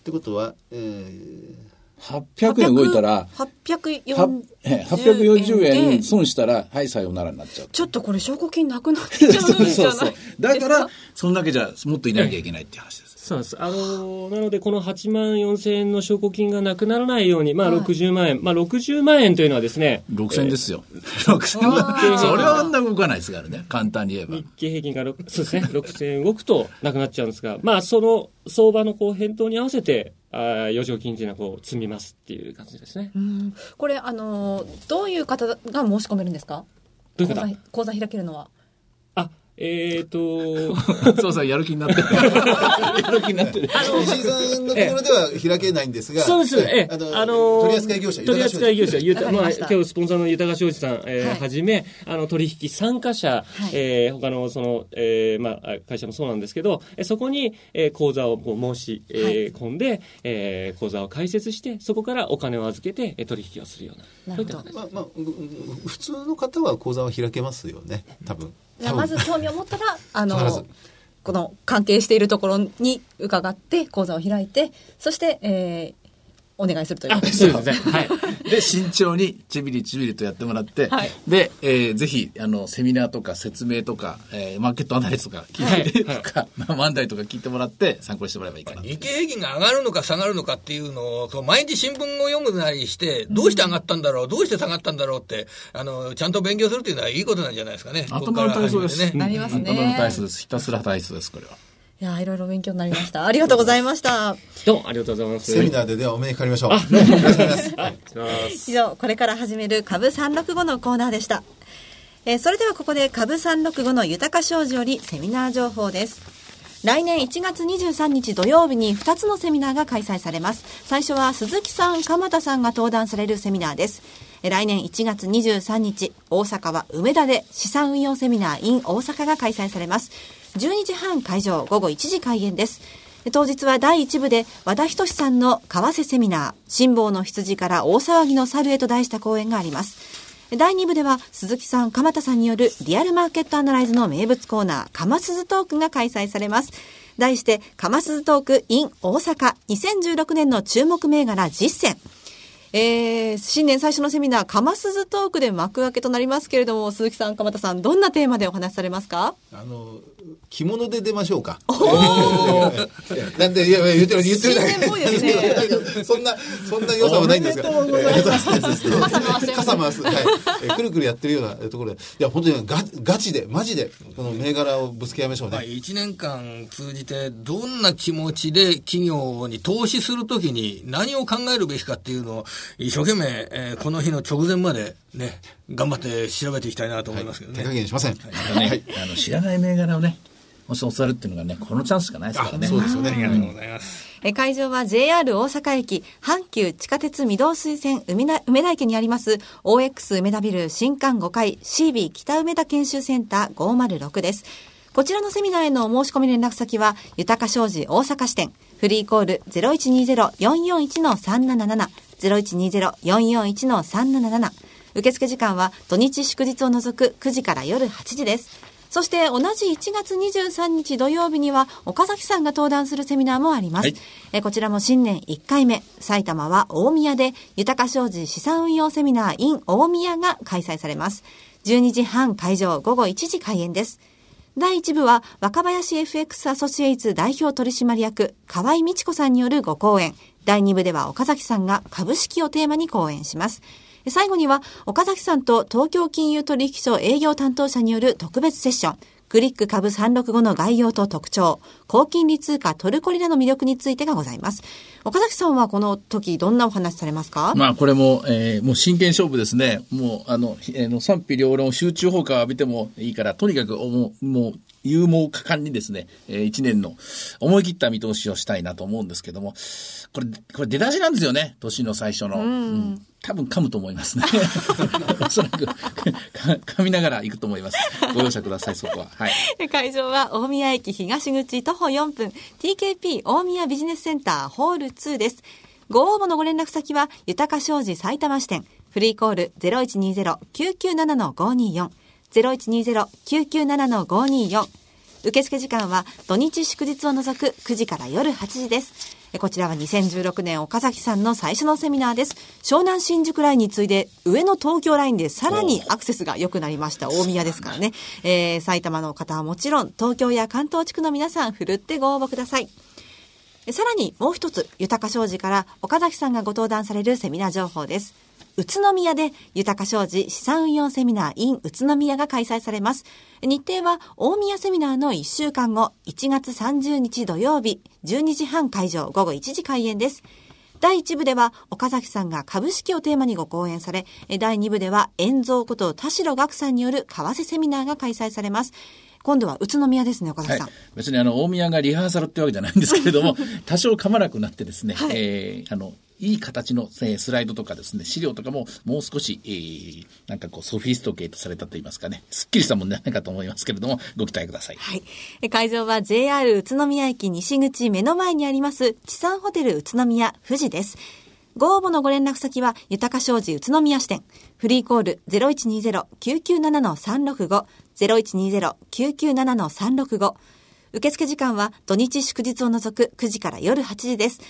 ってことは、えー800円動いたら、840はえ840円で損したら、はい、さようならになっちゃう。ちょっとこれ証拠金なくなっちゃうんじゃない？ですかだから、そんだけじゃ、もっといなきゃいけないっていう話です。そうなんです。あのーなので、この8万4千円の証拠金がなくならないように、まあ、60万円。まあ、60万円というのはですね、6000ですよ。6000は、それはあんな動かないですからね、簡単に言えば日。経平均が6、そうですね、6000円動くとなくなっちゃうんですが、まあ、その相場のこう変動に合わせて、あー余剰金というのはこう積みますっていう感じですね。うん。これあのーどういう方が申し込めるんですか？どういう方？口座開けるのは。あ、えーと、[LAUGHS] そうそう、やる気になってる。[LAUGHS] やる気になってる。石井さんのところでは開けないんですが、そうです。ええあの、あのー取扱業者、取扱業者、ゆたまあ、今日スポンサーの豊か商事さん、えーはいはじめ、あの、取引参加者、えー他の、その、えーまあ、会社もそうなんですけど、えーそこに、えー口座をこう申し、えーはい込んで、えー口座を開設して、そこからお金を預けて、えー取引をするような、なるほどまあまあ、普通の方は口座は開けますよね、多分。じゃあまず興味を持ったら [LAUGHS] あのこの関係しているところに伺って口座を開いてそして、えーお願いするというあ、そうですね。[LAUGHS] はい。で、慎重にちびりちびりとやってもらって、はいで、えーぜひ、あの、セミナーとか説明とか、えーマーケットアナリストとか聞いて、はい [LAUGHS] とか、まあ漫才とか聞いてもらって参考にしてもらえばいいかなと。日経平均が上がるのか下がるのかっていうのを、毎日新聞を読むなりして、どうして上がったんだろう、どうして下がったんだろうって、あの、ちゃんと勉強するっていうのはいいことなんじゃないですかね。頭の体操です。ねなりますね頭の体操です。ひたすら体操です、これは。いやいろいろ勉強になりました。ありがとうございました。どうもありがとうございます。セミナーでではお目にかかりましょう。あ、よろしくお願いします。以上これから始める株365のコーナーでした、えーそれではここで株365の豊か商事よりセミナー情報です。来年1月23日土曜日に2つのセミナーが開催されます。最初は鈴木さん鎌田さんが登壇されるセミナーです。えー来年1月23日大阪は梅田で資産運用セミナー in 大阪が開催されます12時半会場午後1時開演です当日は第1部で和田仁さんの為替セミナー、辛抱の羊から大騒ぎの猿へと題した講演があります。第2部では鈴木さん、鎌田さんによるリアルマーケットアナライズの名物コーナー、かますずトークが開催されます。題して、かますずトーク in 大阪2016年の注目銘柄実践。えー、新年最初のセミナー、かますずトークで幕開けとなりますけれども、鈴木さん、鎌田さん、どんなテーマでお話しされますか？あの、着物で出ましょうか。なんで、いやいや、言ってる、言ってるだけ。ですねそんな、そんな良さはないんですが。おめでとうございますえーそうそうそう傘回す。はい。えーくるくるやってるようなところで。いや、本当にガガチで、マジで、この銘柄をぶつけ合いましょうまあ、ね。1年間通じてどんな気持ちで企業に投資するときに何を考えるべきかっていうのを一生懸命、えーこの日の直前までね、頑張って調べていきたいなと思いますけどね。手加減しません。ね、あの知らない銘柄をね、もし教わるっていうのがね、このチャンスしかないですからね。そうですよね。ありがとうございます。え会場は JR 大阪駅阪急地下鉄御堂水線梅田梅田駅にあります OX 梅田ビル新館5階 CB 北梅田研修センター506です。こちらのセミナーへのお申し込み連絡先は、豊か商事大阪支店、フリーコール0120-441-377、0120-441-377、受付時間は土日祝日を除く9時から夜8時です。そして同じ1月23日土曜日には岡崎さんが登壇するセミナーもあります。はいえーこちらも新年1回目、埼玉は大宮で豊か商事資産運用セミナー in 大宮が開催されます。12時半会場午後1時開演です。第1部は若林 FX アソシエイツ代表取締役河合美智子さんによるご講演。第2部では岡崎さんが株式をテーマに講演します。最後には岡崎さんと東京金融取引所営業担当者による特別セッション。クリック株365の概要と特徴、高金利通貨トルコリラの魅力についてがございます。岡崎さんはこの時どんなお話されますか、まあこれも、えーもう真剣勝負ですね。もうあの、えーの賛否両論集中砲火を浴びてもいいから、とにかくもう、もう勇猛果敢にですね、えー一年の思い切った見通しをしたいなと思うんですけども、これ、これ出だしなんですよね。年の最初の。うん多分噛むと思いますね。[LAUGHS] おそらくか噛みながら行くと思います。ご容赦ください、そこは。はい。[LAUGHS] 会場は大宮駅東口徒歩歩4分 TKP 大宮ビジネスセンターホール2です。ご応募のご連絡先は、豊か商事埼玉支店、フリーコール0120-997-524、0120-997-524、受付時間は土日祝日を除く9時から夜8時です。えこちらは2016年岡崎さんの最初のセミナーです。湘南新宿ラインに次いで上の東京ラインでさらにアクセスが良くなりました。大宮ですからね。えー埼玉の方はもちろん東京や関東地区の皆さん、ふるってご応募ください。えさらにもう一つ、豊か商事から岡崎さんがご登壇されるセミナー情報です。宇都宮で豊か商事資産運用セミナー in 宇都宮が開催されます。日程は大宮セミナーの1週間後、1月30日土曜日、12時半会場、午後1時開演です。第1部では岡崎さんが株式をテーマにご講演され、え第2部では遠蔵こと田代岳さんによる為替セミナーが開催されます。今度は宇都宮ですね、岡崎さん。はい、別にあの大宮がリハーサルってわけじゃないんですけれども [LAUGHS] 多少噛まなくなってですね、はいえーあのいい形のスライドとかですね資料とかももう少し、えーなんかこうソフィストケートされたと言いますかねすっきりしたものじゃないかと思いますけれどもご期待ください。はい。会場は JR 宇都宮駅西口目の前にあります、地産ホテル宇都宮富士です。ご応募のご連絡先は、豊か商事宇都宮支店。フリーコール0120-997-365、0120-997-365。受付時間は土日祝日を除く9時から夜8時です。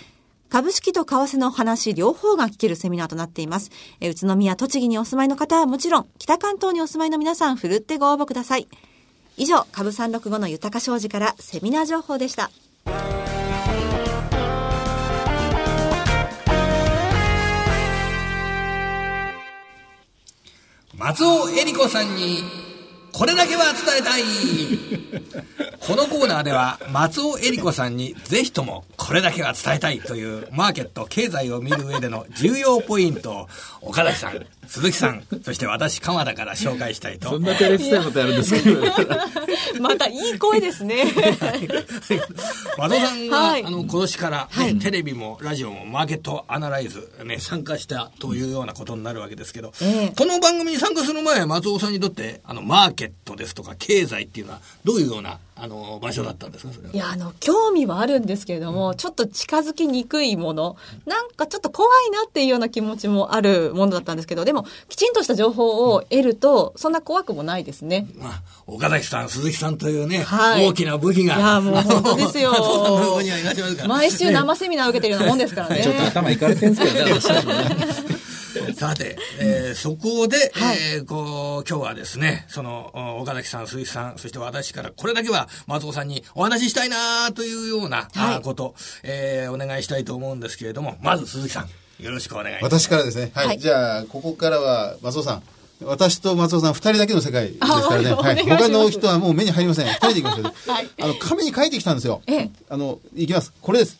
株式と為替の話両方が聞けるセミナーとなっています。え宇都宮、栃木にお住まいの方はもちろん、北関東にお住まいの皆さん、ふるってご応募ください。以上、株365の豊か商事からセミナー情報でした。松尾恵里子さんにこれだけは伝えたいこのコーナーでは松尾恵里子さんにぜひともこれだけは伝えたいというマーケット経済を見る上での重要ポイントを岡崎さん鈴木さんそして私鎌田から紹介したいと。そんな照れくさいことやるんですけどまたいい声ですね。[LAUGHS] 松尾さんは、はい。あの今年から、はい。テレビもラジオもマーケットアナライズ、ね、参加したというようなことになるわけですけど、ええ。この番組に参加する前松尾さんにとってあのマーケットですとか経済っていうのはどういうようなあの場所だったんですか？それはいや、あの、興味はあるんですけれども、ちょっと近づきにくいもの、なんかちょっと怖いなっていうような気持ちもあるものだったんですけど、でも、きちんとした情報を得ると、そんな怖くもないですね。まあ、岡崎さん、鈴木さんというね、はい大きな武器が。いやもう本当ですよ。[LAUGHS] 毎週生セミナー受けてるようなもんですからね。ちょっと頭いかれてるんですけどね [LAUGHS] さて、えーそこで、はいえーこう、今日はですね、その、お岡崎さん、鈴木さん、そして私からこれだけは松尾さんにお話ししたいなというような、あはいこと、えーお願いしたいと思うんですけれども、まず鈴木さん、よろしくお願いします。私からですね。はい。はいじゃあ、ここからは、松尾さん。私と松尾さん二人だけの世界ですからね。はい。他の人はもう目に入りません。二人で行きましょう。はいあの、紙に書いてきたんですよ。ええあの、いきます。これです。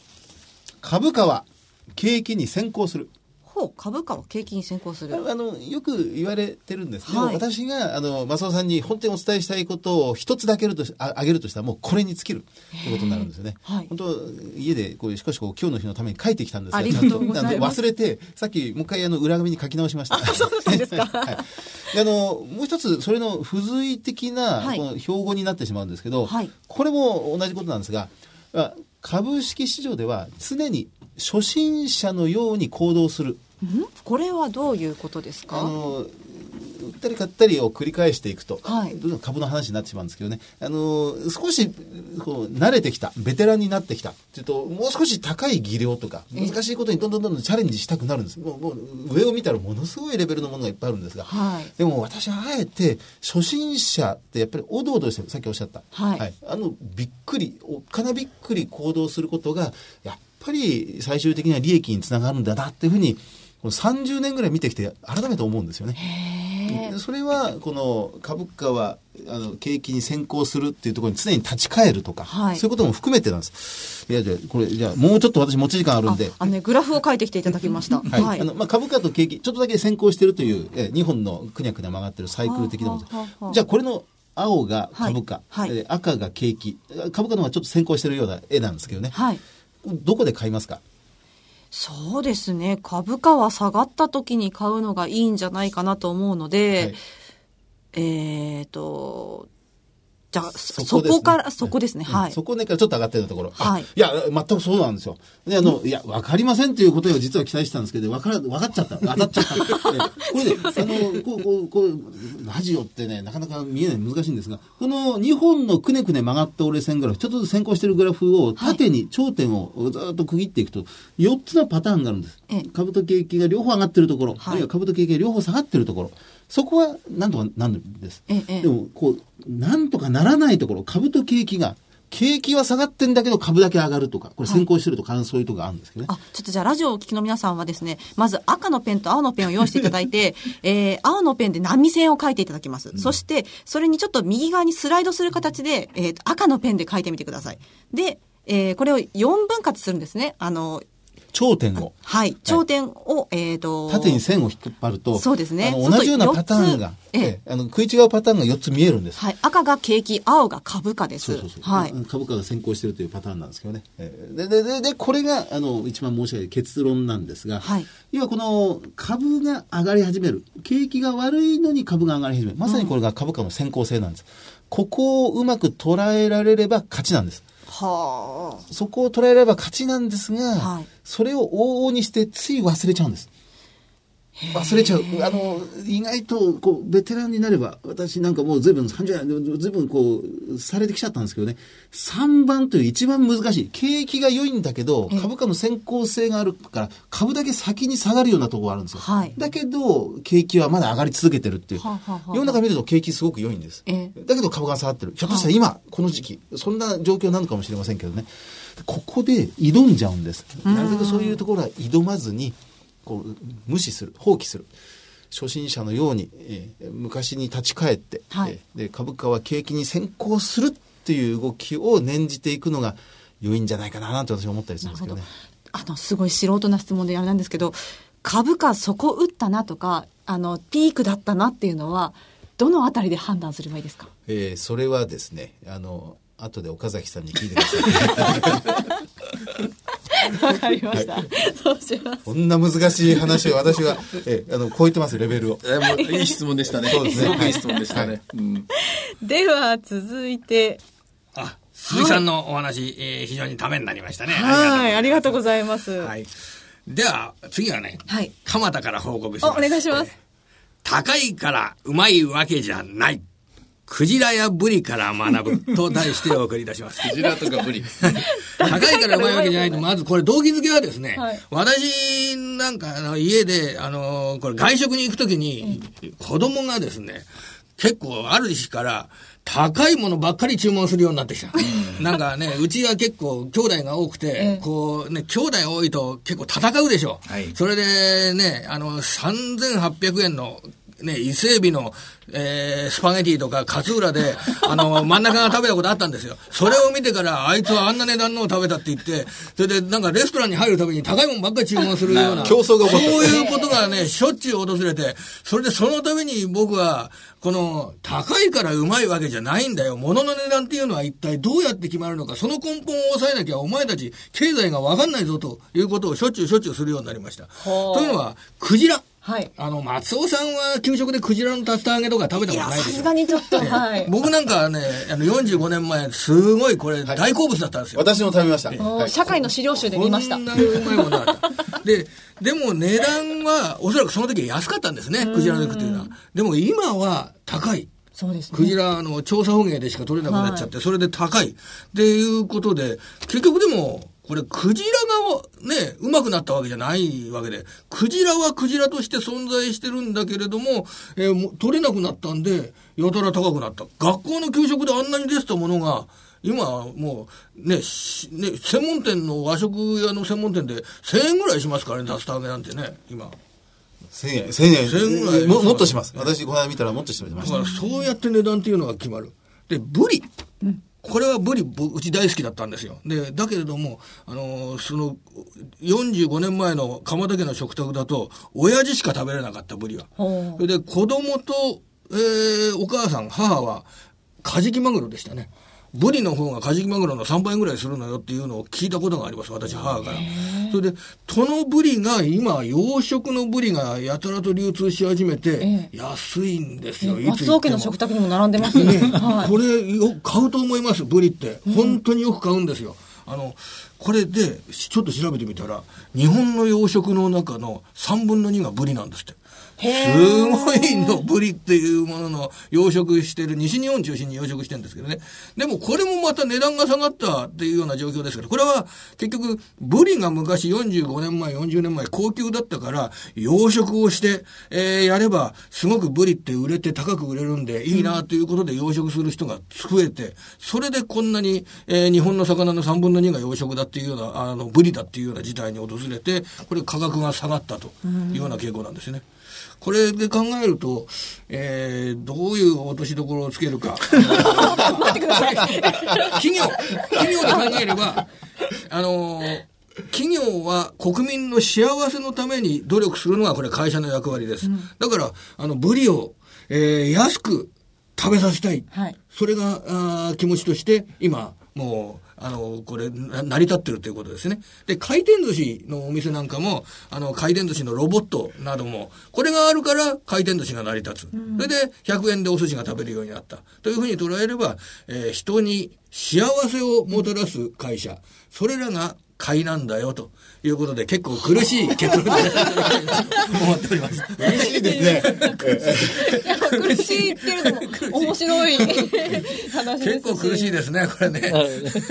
株価は景気に先行する。ほう、株価は景気に先行する。あの、よく言われてるんですけど、はい私が、あの、松尾さんに本当にお伝えしたいことを一つだけるとしああげるとしたら、もうこれに尽きるということになるんですよね。はい本当、家で、こう、少しこう、今日の日のために書いてきたんですが、[LAUGHS] ちゃんと忘れて、さっきもう一回あの、裏紙に書き直しました。そうなんですか [LAUGHS] はい。であの、もう一つ、それの付随的な、はいこの標語になってしまうんですけど、はいこれも同じことなんですが、あ株式市場では常に初心者のように行動する。ん？これはどういうことですか？あの売ったり買ったりを繰り返していくと、はい。株の話になってしまうんですけどね、あの少しこう慣れてきた、ベテランになってきた。っていうと、もう少し高い技量とか、難しいことにどんどんどんどんチャレンジしたくなるんです。もうもう上を見たらものすごいレベルのものがいっぱいあるんですが、はい。でも私はあえて初心者ってやっぱりおどおどしてる、さっきおっしゃった、はい。あのびっくり、おっかなびっくり行動することが、やっぱり最終的には利益につながるんだなっていうふうに、この30年ぐらい見てきて改めて思うんですよね。でそれはこの株価はあの景気に先行するっていうところに常に立ち返るとか、はい。そういうことも含めてなんです。いやじゃあこれじゃあもうちょっと私持ち時間あるんあで。あのね、グラフを書いてきていただきました。はい。はい。あのまあ、株価と景気ちょっとだけ先行しているという、え2本のくにゃくにゃ曲がってるサイクル的なものじゃあこれの青が株価、はい。赤が景気。株価の方がちょっと先行しているような絵なんですけどね、はい。どこで買いますか？そうですね。株価は下がった時に買うのがいいんじゃないかなと思うので、はいえっ、と、じゃあ、そそこから、そこですね。はい。そこねからちょっと上がってるところ。あはいいや、全くそうなんですよ。で、あの、いや、わかりませんということを実は期待してたんですけど、わから、わかっちゃった。当たっちゃった。[LAUGHS] えこれで、あの、こう、こう、こう、ラジオってね、なかなか見えない、難しいんですが、この2本のくねくね曲がった折れ線グラフ、ちょっとずつ先行してるグラフを縦に頂点をずっと区切っていくと、4つのパターンがあるんですええ。株と景気が両方上がってるところ、はいあるいは株と景気が両方下がってるところ、そこはなんとかなるんです。ええでも、こう、なんとかならないところ、株と景気が、景気は下がってんだけど株だけ上がるとか、これ先行してるとか、そういうとこがあるんですけどね。あ、ちょっとじゃあラジオをお聞きの皆さんはですね、まず赤のペンと青のペンを用意していただいて、[LAUGHS] えー、青のペンで波線を書いていただきます。そして、それにちょっと右側にスライドする形で、えーと、赤のペンで書いてみてください。で、えー、これを4分割するんですね。あの、頂点を。はい、頂点を、えーと、縦に線を引っ張ると、そうですね同じようなパターンがええええあの食い違うパターンが4つ見えるんです。はい、赤が景気、青が株価です。そうそうそう。はい。株価が先行しているというパターンなんですけどね。えーで、で、で、でこれが、あの、一番申し上げる結論なんですが、はい要はこの株が上がり始める。景気が悪いのに株が上がり始める。まさにこれが株価の先行性なんです。ここをうまく捉えられれば勝ちなんです。はあ。そこを捉えれば勝ちなんですが、はいそれを往々にしてつい忘れちゃうんです。忘れちゃう。あの、意外と、こう、ベテランになれば、私なんかもう随分30年、随分こう、されてきちゃったんですけどね、3番という一番難しい。景気が良いんだけど、株価の先行性があるから、株だけ先に下がるようなところがあるんですよ。はいだけど、景気はまだ上がり続けてるっていう。はあはあはあ世の中見ると景気すごく良いんです。ええだけど株が下がってる。ひょっとしたら今、この時期、そんな状況なのかもしれませんけどね。ここで挑んじゃうんです。なるべくそういうところは挑まずに、こう、無視する、放棄する。初心者のように、えー昔に立ち返って、はいえーで株価は景気に先行するっていう動きを念じていくのが良いんじゃないかななんて私は思ったりするんですけどね。あの、すごい素人な質問であれなんですけど、株価底打ったなとか、あの、ピークだったなっていうのは、どのあたりで判断すればいいですか？えーそれはですね、あの、後で岡崎さんに聞いてください。[LAUGHS] わかりました。そうします。こんな難しい話を私は、えーあの、超えてます、レベルを。えもういい質問でしたね。そうですねごくいい質問でしたね。うんでは、続いて、あ、鈴木さんのお話、えー非常にためになりましたね。はい、ありがとうごいざいます。はい。では、次はね、はい鎌田から報告しお、ます。お願いします。高いからうまいわけじゃない。クジラやブリから学ぶと題してお送りいたします。クジラとかブリ。[LAUGHS] 高いからうまいわけじゃないと、まずこれ動機づけはですね、はい私なんかあの家で、あの、これ外食に行くときに、子供がですね、結構ある日から、高いものばっかり注文するようになってきた。なんかね、うちは結構兄弟が多くて、ええこうね、兄弟多いと結構戦うでしょ。はいそれでね、あの、3800円の、ね、伊勢海老の、えー、スパゲティとか勝浦で、[LAUGHS] あの、真ん中が食べたことあったんですよ。それを見てから、あいつはあんな値段のを食べたって言って、それでなんかレストランに入るたびに高いもんばっかり注文するような。競争が起こったそういうことがね、しょっちゅう訪れて、それでそのために僕は、この、高いからうまいわけじゃないんだよ。物の値段っていうのは一体どうやって決まるのか、その根本を抑えなきゃお前たち経済がわかんないぞということをしょっちゅうしょっちゅうするようになりました。というのは、クジラ。はい。あの、松尾さんは給食でクジラの竜田揚げとか食べたことないでしょ？さすが。にちょっと、はい。僕なんかはね、あの、45年前、すごいこれ大好物だったんですよ。私も食べました。はい社会の資料集で見ましたこん。なうまいものだった。で、でも値段は、おそらくその時は安かったんですね、クジラの肉っていうのは。でも今は高い。そうですね。クジラの調査捕鯨でしか取れなくなっちゃって、それで高い。っていうことで、結局でも、これ、クジラがね、うまくなったわけじゃないわけで、クジラはクジラとして存在してるんだけれども、えーもう取れなくなったんで、やたら高くなった。学校の給食であんなに出てたものが、今はもう、ね、しね、専門店の和食屋の専門店で1000円ぐらいしますからね、出すためなんてね、今。1000円、1000円。1000円ぐらいももっとします。私、この間見たらもっとしてましただか。らそうやって値段っていうのが決まる。で、ブリ。これはブリ、ぼうち大好きだったんですよ。で、だけれども、あのーその、45年前の鎌田家の食卓だと、親父しか食べれなかったブリは。ほそれで、子供と、えーお母さん、母は、カジキマグロでしたね。ブリの方がカジキマグロの3倍ぐらいするのよっていうのを聞いたことがあります、私、母から。それで、そのブリが今、養殖のブリがやたらと流通し始めて、安いんですよ、松尾家の食卓にも並んでますね、[LAUGHS] はい。これよ買うと思いますブリって。本当によく買うんですよ、あのこれでしちょっと調べてみたら日本の養殖の中の3分の2がブリなんですってすごいのブリっていうものの養殖してる西日本中心に養殖してるんですけどねでもこれもまた値段が下がったっていうような状況ですからこれは結局ブリが昔45年前40年前高級だったから養殖をして、えーやればすごくブリって売れて高く売れるんでいいなということで養殖する人が増えてそれでこんなに、えー日本の魚の3分の2が養殖だっていうようなあのブリだっていうような事態に訪れてこれ価格が下がったというような傾向なんですよね。これで考えると、えー、どういう落としどころをつけるか。待ってください。企業、企業で考えれば、あのー企業は国民の幸せのために努力するのがこれ会社の役割です。だから、あの、ブリを、えー安く食べさせたい。はいそれが、あー気持ちとして、今、もう、あの、これ、な成り立ってるということですね。で、回転寿司のお店なんかも、あの、回転寿司のロボットなども、これがあるから回転寿司が成り立つ。それで、100円でお寿司が食べるようになった。というふうに捉えれば、えー人に幸せをもたらす会社、それらが買いなんだよ、ということで、結構苦しい結論 [LAUGHS] 思っております。嬉しいですね。[LAUGHS] 苦しいけれども面白い話です結構苦しいですね、これね。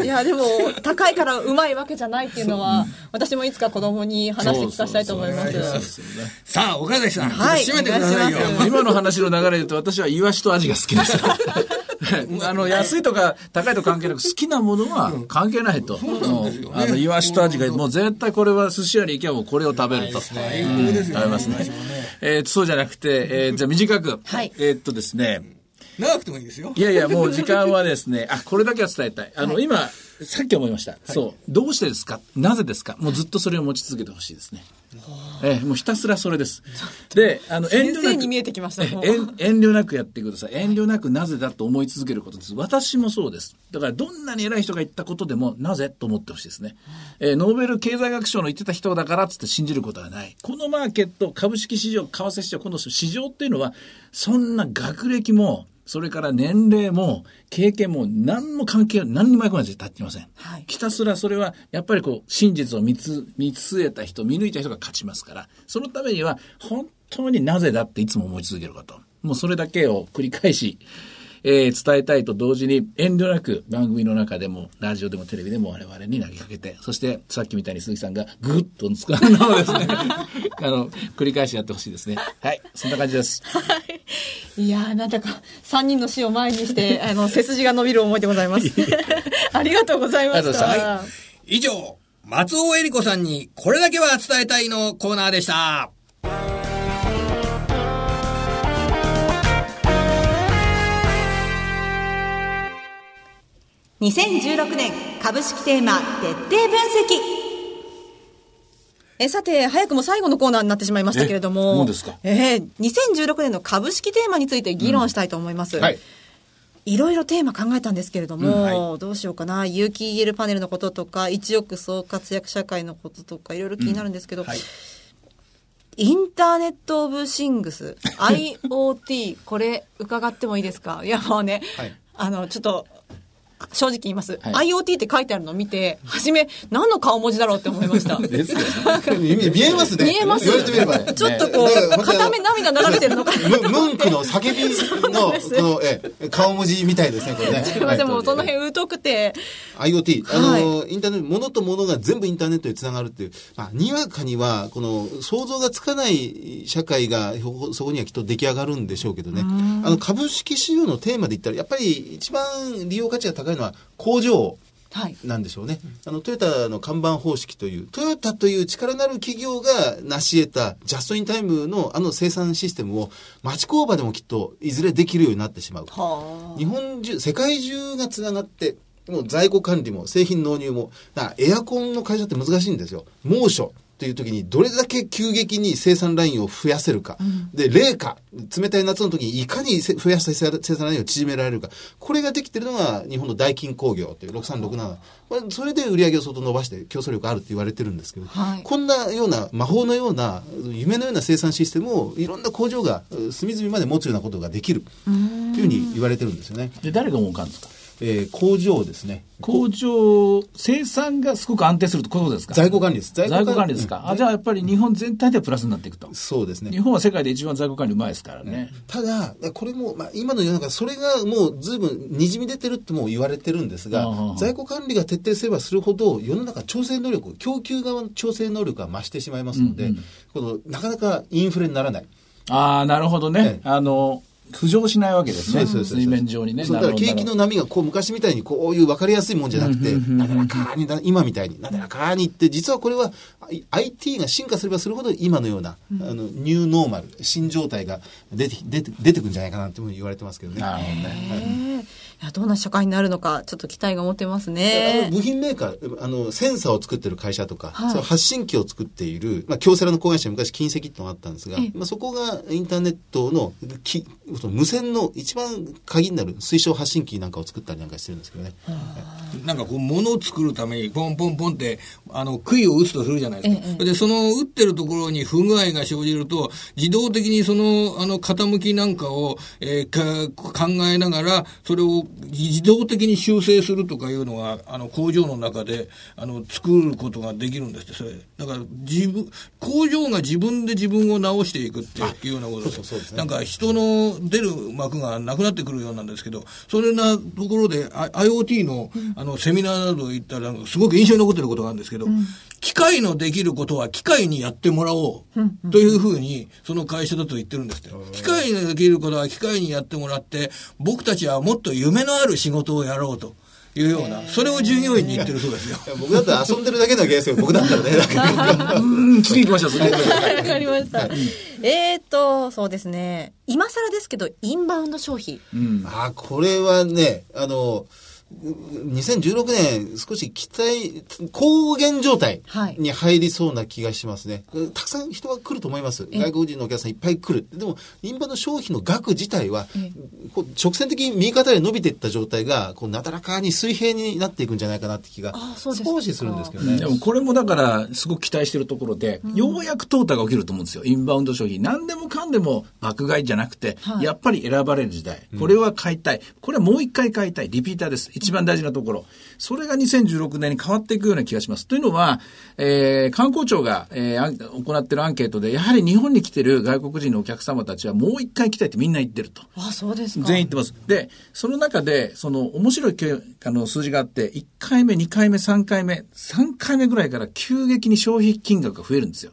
い。やでも高いからうまいわけじゃないっていうのは私もいつか子供に話して聞かせたいと思います。さあ、岡崎さん、はい。締めてくださいよ。今の話の流れで言うと私はイワシとアジが好きです。[LAUGHS] [LAUGHS] あの、安いとか高いと関係なく好きなものは関係ないと。もうあの、イワシとアジがもう絶対これは寿司屋に行けばもうこれを食べると。食べますね。えーそうじゃなくて、えーじゃあ短く。はいえーっとですね、長くてもいいですよ。いやいや、もう時間はですね、[LAUGHS] あ、これだけは伝えたい。あの、今、さっき思いました。そう。どうしてですか？なぜですか？もうずっとそれを持ち続けてほしいですね。ええ、もうひたすらそれです。で、あの、遠慮なく。先生に見えてきましたもうえ遠遠慮なくやってください。遠慮なくなぜだと思い続けることです。私もそうです。だから、どんなに偉い人が言ったことでも、なぜと思ってほしいですね。えーノーベル経済学賞の言ってた人だからっつって信じることはない。このマーケット、株式市場、為替市場、この市場っていうのは、そんな学歴も、それから年齢も経験も何も関係何にも役に立っていません、はい。ひたすらそれはやっぱりこう真実を見つ見据えた人見抜いた人が勝ちますからそのためには本当になぜだっていつも思い続けること。もうそれだけを繰り返し、えー伝えたいと同時に遠慮なく番組の中でもラジオでもテレビでも我々に投げかけてそしてさっきみたいに鈴木さんがグッと使うのをですね [LAUGHS] あの繰り返しやってほしいですね。はい。そんな感じです。いやーなんだか3人の死を前にして [LAUGHS] あの背筋が伸びる思いでございます。[LAUGHS] ありがとうございましありがとうございた以上、松尾恵里子さんにこれだけは伝えたいのコーナーでした。2016年株式テーマ徹底分析えさて早くも最後のコーナーになってしまいましたけれども。えもうですか？えー2016年の株式テーマについて議論したいと思います、はい。いろいろテーマ考えたんですけれども、うんはどうしようかな。有機 EL パネルのこととか一億総活躍社会のこととかいろいろ気になるんですけど、はい。インターネット・オブ・シングス [LAUGHS] IoT これ伺ってもいいですか？いやもうね、はい。あのちょっと正直言います、はい。IoT って書いてあるのを見て初め何の顔文字だろうって思いました。[LAUGHS] ですよね。見 [LAUGHS] 見えますね。見えます。言われてみればね。ちょっとこう片目涙流れてるのかなとムンクの叫びの、この、え、顔文字みたいですね、これね。すいません、もうその辺疎くて。IoT、あの、はインターネット、物と物が全部インターネットにつながるっていう、まあ、にわかには、この、想像がつかない社会が、ほそこにはきっと出来上がるんでしょうけどね。あの、株式市場のテーマで言ったら、やっぱり一番利用価値が高いのは工場はいなんでしょうね。あの、トヨタの看板方式という、トヨタという力のある企業が成し得たジャストインタイムのあの生産システムを町工場でもきっといずれできるようになってしまう。は日本中、世界中がつながって、もう在庫管理も製品納入も、エアコンの会社って難しいんですよ。猛暑。という時に、どれだけ急激に生産ラインを増やせるか。で、冷夏、冷たい夏の時にいかにせ増やした生産ラインを縮められるか。これができてるのが日本の大金工業という6367。これそれで売り上げを相当伸ばして競争力あるって言われてるんですけど、はいこんなような魔法のような夢のような生産システムをいろんな工場がう隅々まで持つようなことができるというふうに言われてるんですよね。で、誰が儲かるんですか？えー工場ですね。工場、生産がすごく安定すると、こういうことですか？在庫管理です。在在庫管理ですか、あじゃあやっぱり日本全体でプラスになっていくと。そうですね日。本は世界で一番在庫管理うまいですからね。ただ、これも、まあ、今の世の中、それがもうずいぶんにじみ出てるっても言われてるんですがうんうんうん、在庫管理が徹底すればするほど、世の中調整能力、供給側の調整能力が増してしまいますので、このなかなかインフレにならない。ああ、なるほどね。ええあの、浮上しないわけですね。そうですそう水面上にね。そうだから景気の波がこう昔みたいにこういう分かりやすいもんじゃなくて、なだらかに、今みたいになだらかにいって、実はこれは I- IT が進化すればするほど今のような、あのニューノーマル、新状態が出て出て出てくるんじゃないかなというふうに言われてますけどね。なるほどね。えーいやどんな社会になるのかちょっと期待が持てますあねの部品メーカー、あの、センサーを作ってる会社とか、はいその発信機を作っている、まあ、京セラの子会社に昔金石ってのがあったんですがええ、まあ、そこがインターネットのきその無線の一番鍵になる推奨発信機なんかを作ったりなんかしてるんですけどね。なんかこう、物を作るために、ポンポンポンって、あの、杭を打つとするじゃないですか。ええで、その打ってるところに不具合が生じると、自動的にその、あの、傾きなんかを、えーか考えながら、それを自動的に修正するとかいうのが、あの、工場の中で、あの、作ることができるんですって、それ。だから、自分、工場が自分で自分を直していくっていうようなことそうそうそうですねなんか人の出る幕がなくなってくるようなんですけど、それなところで、I- IoT の,、あのセミナーなど行ったら、すごく印象に残ってることがあるんですけど、機械のできることは機械にやってもらおうというふうに、その会社だと言ってるんですって。機械にできることは機械にやってもらって、僕たちはもっと夢のある仕事をやろうと。いうような、それを従業員に言ってるそうですよ。僕だったら遊んでるだけな気がですよ。僕 [LAUGHS] だったらね。うん、次行きましょう、次行きましょう。わかりました。えっと、そうですね。今更ですけど、インバウンド消費。うん。あ、これはね、あの、2016年、少し期待、高原状態はいに入りそうな気がしますね。たくさん人が来ると思います。外国人のお客さんいっぱい来る。でも、インバウンド消費の額自体は、こう直線的に右肩で伸びていった状態が、こうなだらかに水平になっていくんじゃないかなって気があそうですか少しするんですけどね。でもこれもだから、すごく期待してるところで、ようやく淘汰が起きると思うんですよ。インバウンド消費。何でもかんでも爆買いじゃなくて、はいやっぱり選ばれる時代。これは買いたい。これはもう一回買いたい。リピーターです。一番大事なところ。それが2016年に変わっていくような気がします。というのは、えー観光庁が、えー行ってるアンケートで、やはり日本に来てる外国人のお客様たちはもう一回来たいってみんな言ってると。あ、そうですか。全員言ってます。で、その中で、その面白いけあの数字があって、1回目、2回目、3回目、3回目ぐらいから急激に消費金額が増えるんですよ。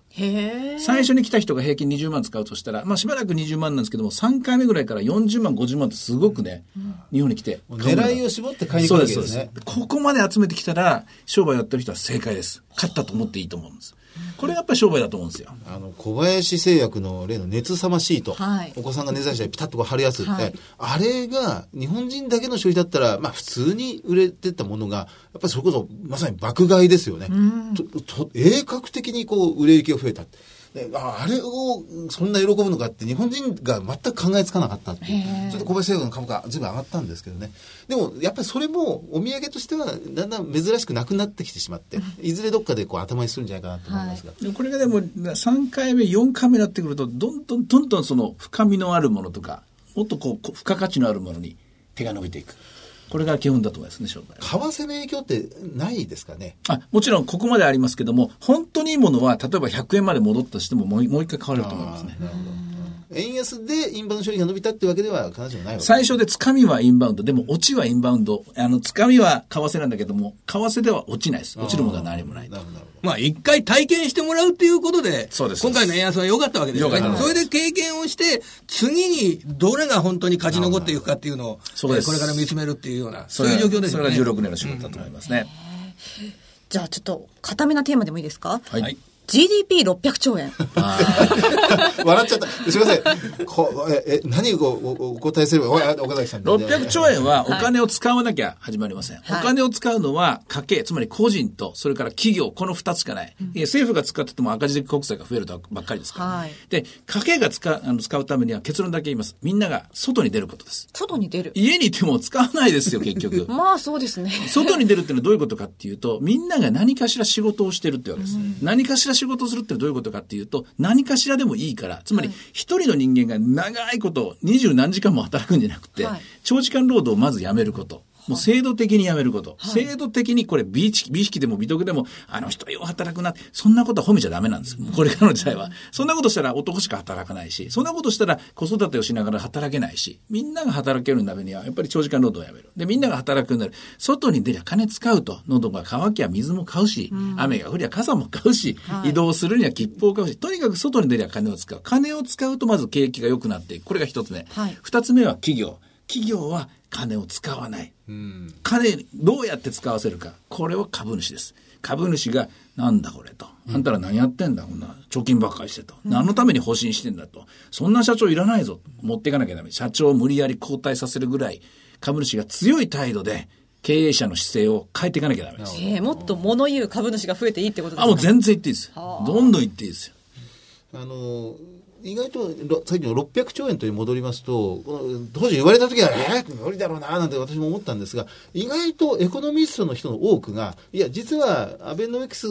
最初に来た人が平均20万使うとしたら、まあしばらく20万なんですけども、3回目ぐらいから40万、50万ってすごくね、日本に来て。狙いを絞って買いに来そうです、るわけですねそうです。。ここまで集めてきたら、商売やってる人は正解です。勝ったと思っていいと思うんです。これやっぱり商売だと思うんですよ。あの、小林製薬の例の熱さまシート、はいお子さんが熱出したらピタッとこう貼るやつって、はいあれが日本人だけの消費だったら、まあ普通に売れてたものが、やっぱりそれこそまさに爆買いですよね。とと鋭角的にこう売れ行きが増えた。でああれをそんな喜ぶのかって日本人が全く考えつかなかったっていう。ちょっと小林製薬の株価ずいぶん上がったんですけどね。でもやっぱりそれもお土産としてはだんだん珍しくなくなってきてしまって、いずれどっかでこう頭にするんじゃないかなと思いますが。でこれがでも3回目4回目になってくるとどんどんどんどんその深みのあるものとかもっとこうこう付加価値のあるものに手が伸びていくこれが基本だと思いますね商売は。為替の影響ってないですかね？あもちろんここまでありますけども本当にいいものは例えば100円まで戻ったとしてももうもう一回買われると思いますね円安でインバウンド消費が伸びたってわけでは必ずしもないわけ。最初でつかみはインバウンド。でも落ちはインバウンド。あのつかみは為替なんだけども為替では落ちないです。落ちるものは何もないなるほど。なるほまあ、一回体験してもらうっていうことで、そうです。今回の円安は良かったわけですよね。それで経験をして、次にどれが本当に勝ち残っていくかっていうのを、そうです。えーこれから見つめるっていうような、そそういう状況ですよね。それが16年の仕事だと思いますね、じゃあちょっと、固めなテーマでもいいですか？はい、はい GDP600 兆円。[LAUGHS] 笑っちゃった。すみません。こえ、え何をおおお答えすれば、お岡崎さん。600兆円はお金を使わなきゃ始まりません。はいお金を使うのは家計、つまり個人と、それから企業、この2つしかない。いや政府が使ってても赤字国債が増えるとばっかりですから、はいで、家計が使うあの使うためには結論だけ言います。みんなが外に出ることです。外に出る。家にいても使わないですよ、[LAUGHS] 結局。まあそうですね。外に出るっていうのはどういうことかっていうと、みんなが何かしら仕事をしてるってわけです。何かしら仕事をするってどういうことかっていうと、何かしらでもいいから、つまり一人の人間が長いこと、二十何時間も働くんじゃなくて、はい長時間労働をまずやめること。もう制度的にやめること。制度的にこれ美意識、美意識でも美徳でも、あの人はよう働くなそんなことは褒めちゃダメなんですよ。これからの時代は。そんなことしたら男しか働かないし、そんなことしたら子育てをしながら働けないし、みんなが働けるためには、やっぱり長時間労働をやめる。で、みんなが働くようになる。外に出りゃ金使うと。喉が渇きゃ水も買うし、雨が降りゃ傘も買うし、移動するには切符を買うし、とにかく外に出りゃ金を使う。金を使うとまず景気が良くなっていく。これが一つ目。はい二つ目は企業。企業は金を使わない。金、どうやって使わせるか。これは株主です。株主が、なんだこれと。あんたら何やってんだ？こんな貯金ばっかりしてと。何のために保身してんだと。そんな社長いらないぞ。持っていかなきゃダメ。社長を無理やり交代させるぐらい、株主が強い態度で、経営者の姿勢を変えていかなきゃダメです。えー、もっと物言う株主が増えていいってことですかあ、もう全然言っていいですよ。どんどん言っていいですよ。あの意外とろさっきの600兆円という戻りますと、この当時言われた時は、えー、無理だろうななんて私も思ったんですが、意外とエコノミストの人の多くが、いや、実はアベノミクス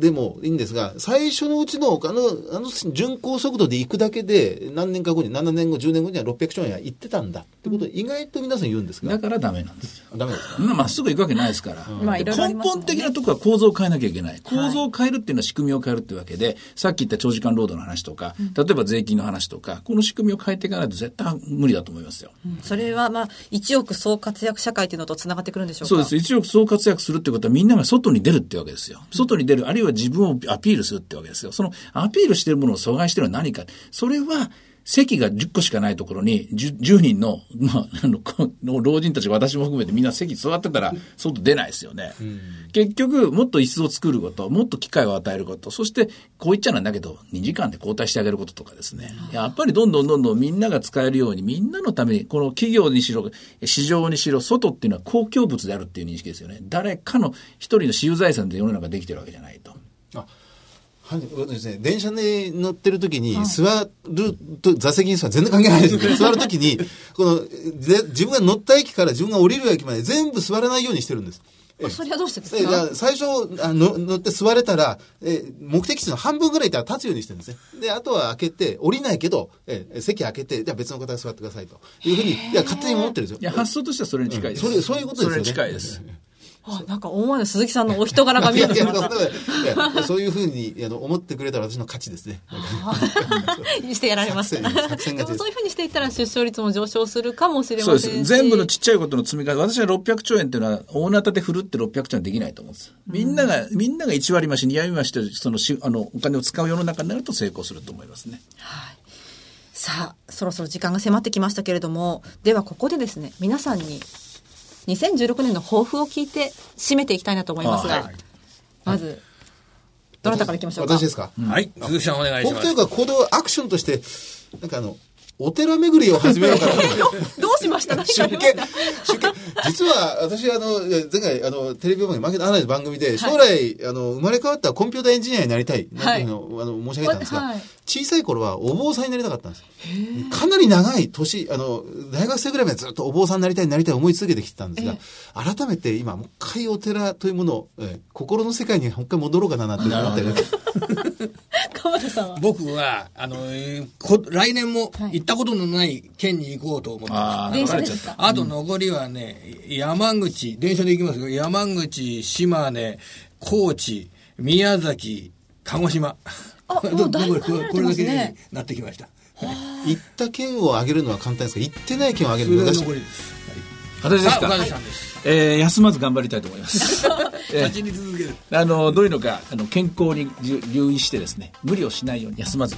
でもいいんですが、最初のうちのあのあの巡航速度で行くだけで、何年か後に、7年後、10年後には600兆円は行ってたんだってことを意外と皆さん言うんですが、だからダメなんですよ。ダメですか？まっすぐ行くわけないですから。まあいろいろあり根ますもんね本的なところは構造を変えなきゃいけない。構造を変えるっていうのは仕組みを変えるっていうわけで、さっき言った長時間労働の話とか、例えば税金の話とか、この仕組みを変えていかないと絶対無理だと思いますよ。それはまあ、一億総活躍社会っていうのとつながってくるんでしょうか？そうです。一億総活躍するってことはみんなが外に出るってわけですよ。外に出る、あるいは自分をアピールするってわけですよ。そのアピールしているものを阻害しているのは何か。それは、席が10個しかないところに 10, 10人の、まあ、あの、この老人たち、私も含めてみんな席座ってたら、外出ないですよね。結局、もっと椅子を作ること、もっと機会を与えること、そして、こう言っちゃなんだけど、2時間で交代してあげることとかですね。やっぱりどんどんどんどんみんなが使えるように、みんなのために、この企業にしろ、市場にしろ、外っていうのは公共物であるっていう認識ですよね。誰かの一人の私有財産で世の中できてるわけじゃないと。はいですね、電車に乗ってる時に座ると座席に座る全然関係ないですけど [LAUGHS] 座る時にこので自分が乗った駅から自分が降りる駅まで全部座らないようにしてるんです。えそれはどうしてですえじゃかあ最初あの乗って座れたら、え目的地の半分ぐらいいたら立つようにしてるんですね。で、あとは開けて、降りないけど、え席開けて、じゃあ別の方が座ってくださいというふうに、いや、勝手に思ってるんですよ。いや、発想としてはそれに近いです。それそういうことですよねそれに近いです。あなんか思わぬ鈴木さんのお人柄が見えてきましいやいやいやそういうふうにあの思ってくれたら私の勝ちですね。た。[LAUGHS] してやられました。作戦作戦でもそういうふうにしていったら出生率も上昇するかもしれませんし。す。全部のちっちゃいことの積み重ね。私は600兆円っていうのは、大なたで振るって600兆円できないと思うんです。みんなが、みんなが1割増し、2割増しと、そのし、あの、お金を使う世の中になると成功すると思いますね。さあ、そろそろ時間が迫ってきましたけれども、ではここでですね、皆さんに2016年の抱負を聞いて締めていきたいなと思いますが、はいまず、どなたからいきましょうか？私ですか？はい。鈴木さんお願いします僕という。か行動アクションとして、なんかあの、お寺巡りを始めようかなと。[LAUGHS] しました。出家ありました？出家実は私あの前回あのテレビ番組マーケットアナライズ番組で将来、あの生まれ変わったコンピューターエンジニアになりたい。なんていうのを、あの申し上げたんですが、はい。小さい頃はお坊さんになりたかったんです。かなり長い年あの大学生ぐらいまでずっとお坊さんになりたいなりたい思い続けてきてたんですが、改めて今もう一回お寺というものを、えー心の世界にもう一回戻ろうかななんて思ったり川田さんは？僕は、あの、えーこ来年も行ったことのない県に行こうと思ってます。あ電車ですか？あと残りはね、山口、電車で行きますよ。山口、島根、高知、宮崎、鹿児島。あ [LAUGHS] もうだいぶこれ離れてますねこれだけになってきました。行った県を挙げるのは簡単ですが行ってない県を挙げるのは難しい残りです。私ですか？あ岡田さんです。えー休まず頑張りたいと思います。[LAUGHS] え立ちに続ける。あの、どういうのか、あの、健康に留留意してですね、無理をしないように休まず。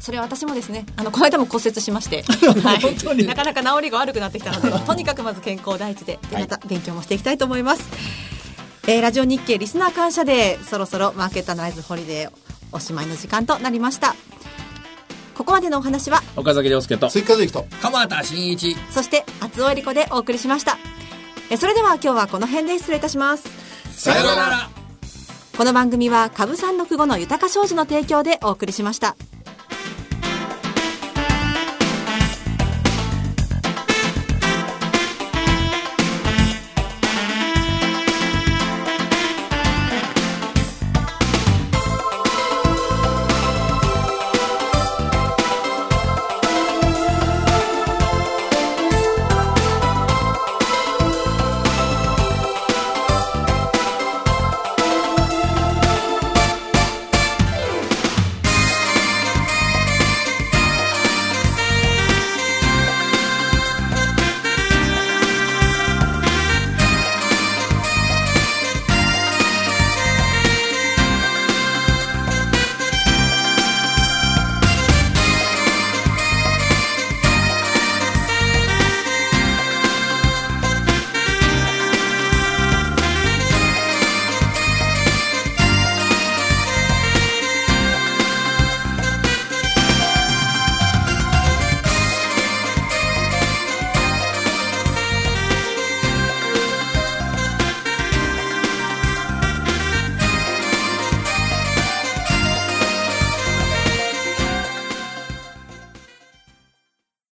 それは私もですね、あの、この間も骨折しまして、[LAUGHS] はい本当に？なかなか治りが悪くなってきたので、[LAUGHS] とにかくまず健康第一で、でまた勉強もしていきたいと思います。えーラジオ日経リスナー感謝デー、そろそろマーケットアナライズホリデー、おしまいの時間となりましたここまでのお話は岡崎良介と追加税と。鎌田新一。そして厚尾恵理子でお送りしました。えそれでは今日はこの辺で失礼いたします。さようなら。この番組は株三六五の豊か商事の提供でお送りしました